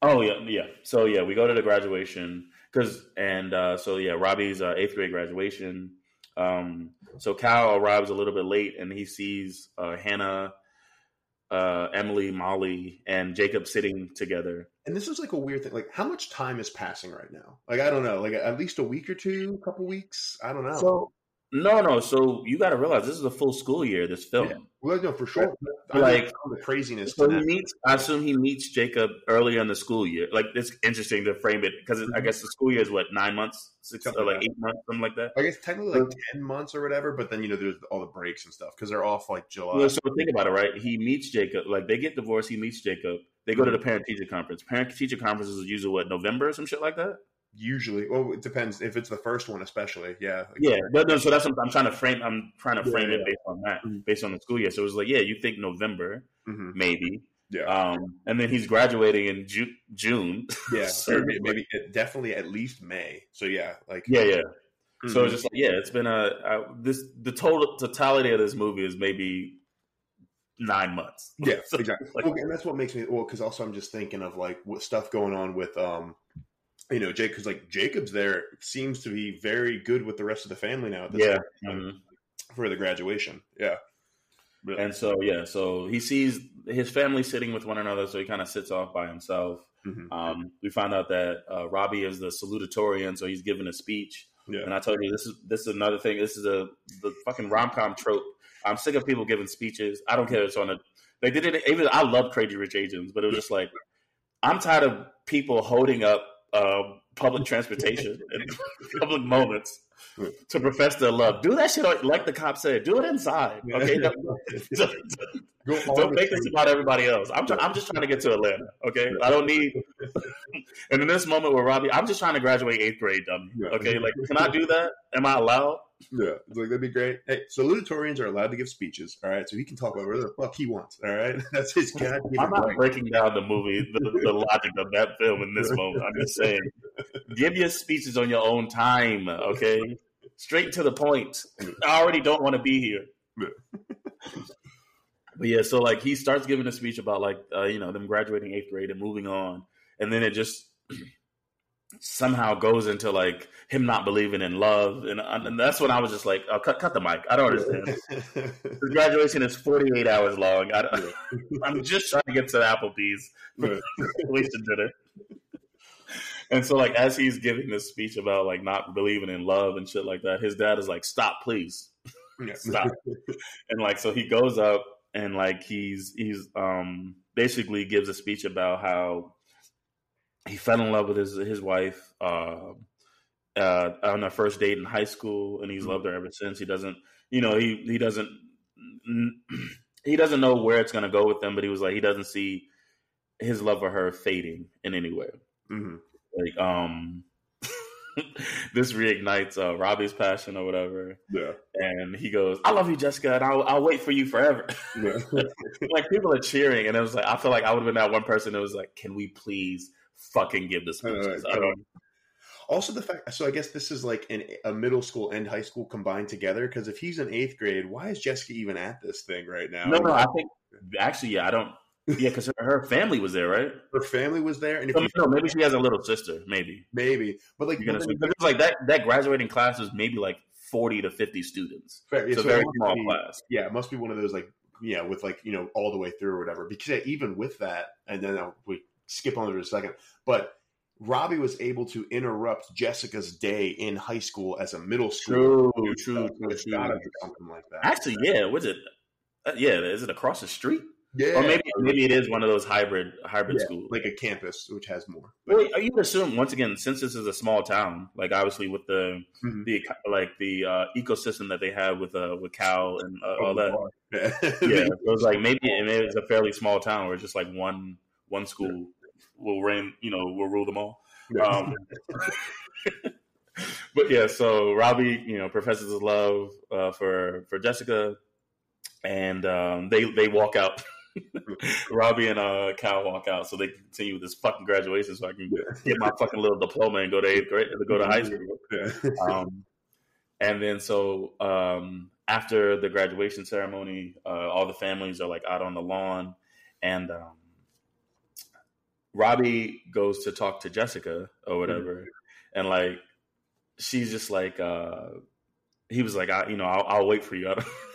Oh yeah, yeah. So yeah, we go to the graduation because, and uh, so yeah, Robbie's uh, eighth grade graduation. Um, so Cal arrives a little bit late, and he sees uh, Hannah, uh, Emily, Molly, and Jacob sitting together. And this is like a weird thing. Like, how much time is passing right now? Like, I don't know. Like, at least a week or two, a couple weeks. I don't know. So no, no. So you got to realize this is a full school year. This film. Yeah. Well, no, for sure. like the craziness. So he meets. I assume he meets Jacob earlier in the school year. Like it's interesting to frame it because mm-hmm. I guess the school year is what nine months, six, or like eight months, something like that. I guess technically like ten months or whatever. But then you know there's all the breaks and stuff because they're off like July. Well, so think about it, right? He meets Jacob. Like they get divorced. He meets Jacob. They go to the mm-hmm. parent teacher conference. Parent teacher conferences is usually what November or some shit like that usually well it depends if it's the first one especially yeah like, yeah but no so that's what i'm trying to frame i'm trying to frame yeah, it based on that mm-hmm. based on the school year so it was like yeah you think november mm-hmm. maybe yeah um and then he's graduating in Ju- june yeah <laughs> so maybe, maybe definitely at least may so yeah like yeah yeah mm-hmm. so it's just like yeah it's been a, a this the total totality of this movie is maybe nine months. Yeah, <laughs> so, exactly. like, well, and that's what makes me well because also I'm just thinking of like what stuff going on with um you know, Jake, because like Jacob's there seems to be very good with the rest of the family now. yeah, mm-hmm. for the graduation. Yeah, and so yeah, so he sees his family sitting with one another, so he kind of sits off by himself. Mm-hmm. Um, we find out that uh, Robbie is the salutatorian, so he's giving a speech. Yeah. And I told you this is this is another thing. This is a the fucking rom com trope. I'm sick of people giving speeches. I don't care. It's on a. They did it. Even I love Crazy Rich Asians, but it was just like I'm tired of people holding up uh, public transportation <laughs> and <laughs> public moments to profess their love. Do that shit like the cop said. Do it inside. Okay, <laughs> don't, don't, don't make this about everybody else. I'm try, I'm just trying to get to Atlanta. Okay, I don't need. and in this moment with Robbie, I'm just trying to graduate eighth grade, dummy. Okay, like can I do that? Am I allowed? Yeah, like that'd be great. Hey, salutatorians are allowed to give speeches. All right, so he can talk about whatever the fuck he wants. All right, <laughs> that's his god. I'm not right. breaking down the movie, the, the logic of that film in this moment. I'm just saying, give your speeches on your own time. Okay, straight to the point. I already don't want to be here. but yeah, so like he starts giving a speech about like uh, you know them graduating eighth grade and moving on, and then it just somehow goes into like him not believing in love, and, and that's when I was just like, oh, cut, cut the mic. I don't understand. the graduation is forty eight hours long. I, am <laughs> just trying to get to the Applebee's wasted <laughs> dinner. And so, like, as he's giving this speech about like not believing in love and shit like that, his dad is like, "Stop, please, <laughs> stop." and like, so he goes up and like he's he's um basically gives a speech about how he fell in love with his his wife uh, uh, on their first date in high school, and he's mm-hmm. loved her ever since. He doesn't, you know, he he doesn't <clears throat> he doesn't know where it's going to go with them, but he was like he doesn't see his love for her fading in any way. Mm-hmm. Like um. <laughs> this reignites uh, Robbie's passion or whatever. Yeah. And he goes, "I love you, Jessica, and I'll, I'll wait for you forever." <laughs> Yeah. like people are cheering, and it was like I feel like I would have been that one person that was like, "Can we please fucking give this?" Uh, also, the fact. So I guess this is like an, a middle school and high school combined together. Because if he's in eighth grade, why is Jessica even at this thing right now? No, no. I think actually, yeah, I don't. Yeah, because her, family was there, right? Her family was there, and if you, no, maybe she has a little sister, maybe, maybe. But like, it's like that. That graduating class was maybe like forty to fifty students. Fair, yeah, so, a very small be, class. Yeah, it must be one of those like yeah, with like you know all the way through or whatever. Because even with that, and then we skip on to a second, but Robbie was able to interrupt Jessica's day in high school as a middle school. True, true, true, true. Something like that. Actually, yeah. Was it? Uh, yeah, is it across the street? Yeah, or maybe maybe it is one of those hybrid hybrid yeah, schools, like a campus which has more. But, well, you assume once again, since this is a small town, like obviously with the mm-hmm. the like the uh, ecosystem that they have with uh with Cal and uh, all that, yeah, <laughs> yeah it was like maybe maybe it's a fairly small town where it's just like one one school will reign, you know, will rule them all. Um, <laughs> but yeah, so Robbie, you know, professes his love uh, for for Jessica, and um, they they walk out. <laughs> Robbie and uh, Cal walk out, so they continue with this fucking graduation, so I can get my fucking little diploma and go to eighth grade, to go to high school. <laughs> Um, and then so um, after the graduation ceremony, uh, all the families are like out on the lawn, and um, Robbie goes to talk to Jessica or whatever, mm-hmm. and like she's just like uh he was like, I, you know, I'll, I'll wait for you. <laughs> I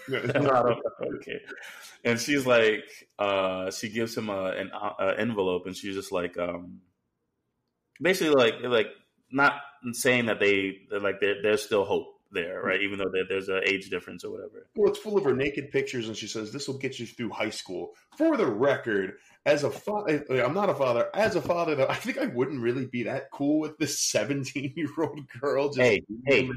don't, I don't, okay. And she's like, uh, she gives him a, an a envelope, and she's just like, um, basically like, like not saying that they like there's still hope there, mm-hmm. right? Even though there's an age difference or whatever. Well, it's full of her naked pictures, and she says this will get you through high school. For the record, as a father, eh, eh, I'm not a father. As a father, though, <laughs> I think I wouldn't really be that cool with this 17 year old girl. Just hey, hey.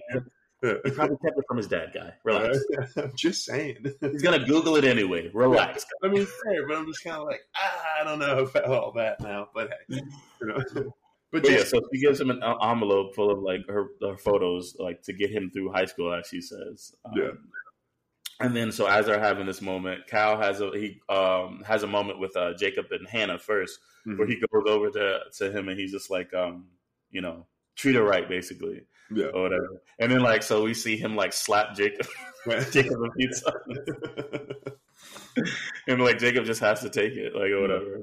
He probably kept it from his dad, guy. <laughs> Relax. I'm just saying. He's gonna Google it anyway. Relax. <laughs> I mean, fair, but I'm just kind of like, ah, I don't know about all that now. But hey, you know. But, but yeah, so she gives him an envelope full of like her, her, photos, like to get him through high school, as she says. Um, yeah. And then, so as they're having this moment, Cal has a he um, has a moment with uh, Jacob and Hannah 1st mm-hmm. where he goes over to to him and he's just like, um, you know, treat her right, basically, yeah, or whatever. And then, like, so we see him like slap Jacob, <laughs> Jacob a few times, <laughs> and like Jacob just has to take it, like, or whatever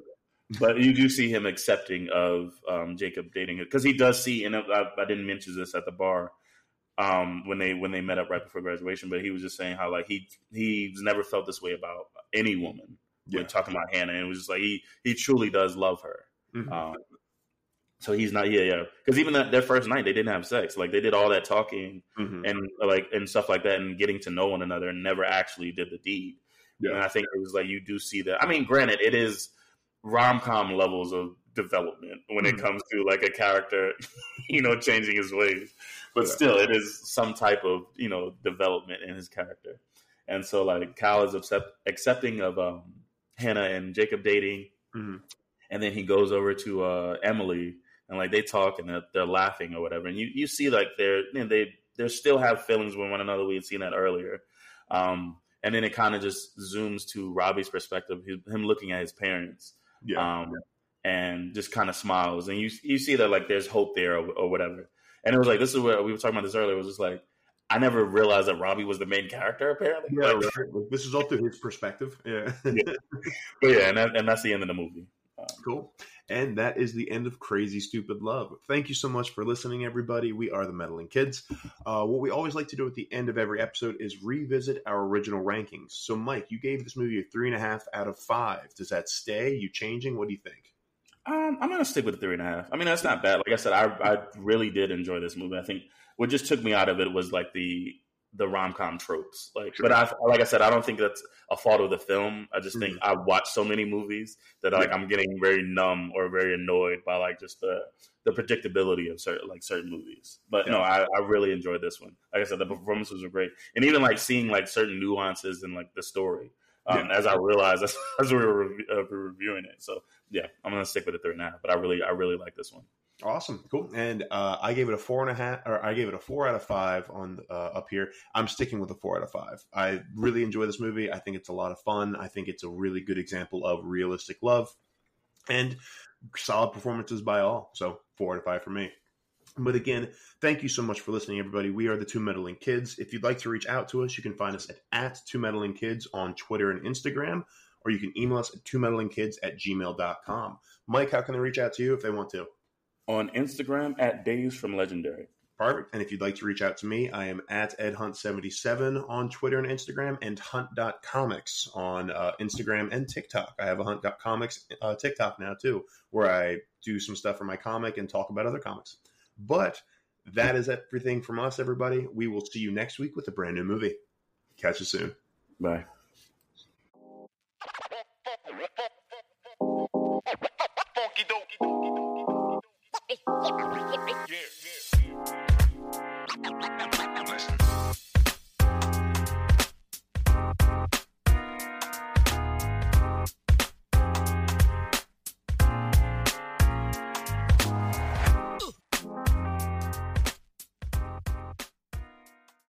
but you do see him accepting of um, Jacob dating it because he does see, and I, I, didn't mention this at the bar um, when they when they met up right before graduation, but he was just saying how like he he's never felt this way about any woman. Yeah. When talking about Hannah, and it was just like he he truly does love her. Mm-hmm. Um, so he's not, yeah, yeah. Because even that, their first night, they didn't have sex. Like they did all that talking mm-hmm. and like and stuff like that, and getting to know one another, and never actually did the deed. Yeah. And I think it was like you do see that. I mean, granted, it is rom com levels of development when it hmm. comes to like a character, <laughs> you know, changing his ways. But yeah. still, it is some type of you know development in his character. And so, like Cal is accept, accepting of um, Hannah and Jacob dating, mm-hmm. and then he goes over to uh, Emily, and like they talk and they're, they're, laughing or whatever. And you, you see like they're you know, they they still have feelings with one another. We had seen that earlier. Um, and then it kind of just zooms to Robbie's perspective, him looking at his parents yeah. Um, and just kind of smiles, and you you see that like there's hope there or, or, whatever. And it was like this is what we were talking about this earlier. It was just like I never realized that Robbie was the main character. Apparently, yeah, like, right. this is all through his perspective. Yeah, yeah. <laughs> but yeah, and that, and that's the end of the movie. Cool. And that is the end of Crazy Stupid Love. Thank you so much for listening, everybody. We are the Meddling Kids. Uh, what we always like to do at the end of every episode is revisit our original rankings. So, Mike, you gave this movie a three and a half out of five. Does that stay? You changing? What do you think? Um, I'm gonna stick with the three and a half. I mean, that's not bad. Like I said, I I really did enjoy this movie. I think what just took me out of it was like the the rom com tropes. Like, sure. but I like I said, I don't think that's a fault of the film. I just think mm-hmm. I watch so many movies that like I'm getting very numb or very annoyed by like just the the predictability of certain like certain movies. But yeah. no, I, I really enjoyed this one. Like I said, the performances were great, and even like seeing like certain nuances in like the story. Um, yeah. As I realized as, <laughs> as we were re- uh, reviewing it, so yeah, I'm gonna stick with it three and a half. But I really, I really like this one. Awesome, cool. And uh, I gave it a four and a half, or I gave it a four out of five on uh, up here. I'm sticking with a four out of five. I really enjoy this movie. I think it's a lot of fun. I think it's a really good example of realistic love, and solid performances by all. So four out of five for me. But again, thank you so much for listening, everybody. We are the Two Meddling Kids. If you'd like to reach out to us, you can find us at, at Two Meddling Kids on Twitter and Instagram, or you can email us at two meddling kids at gmail.com. Mike, how can they reach out to you if they want to? On Instagram at Days from Legendary. Perfect. And if you'd like to reach out to me, I am at EdHunt77 on Twitter and Instagram and Hunt.comics on uh, Instagram and TikTok. I have a Hunt.comics uh, TikTok now too, where I do some stuff for my comic and talk about other comics. But that is everything from us, everybody. We will see you next week with a brand new movie. Catch you soon. Bye. Yeah.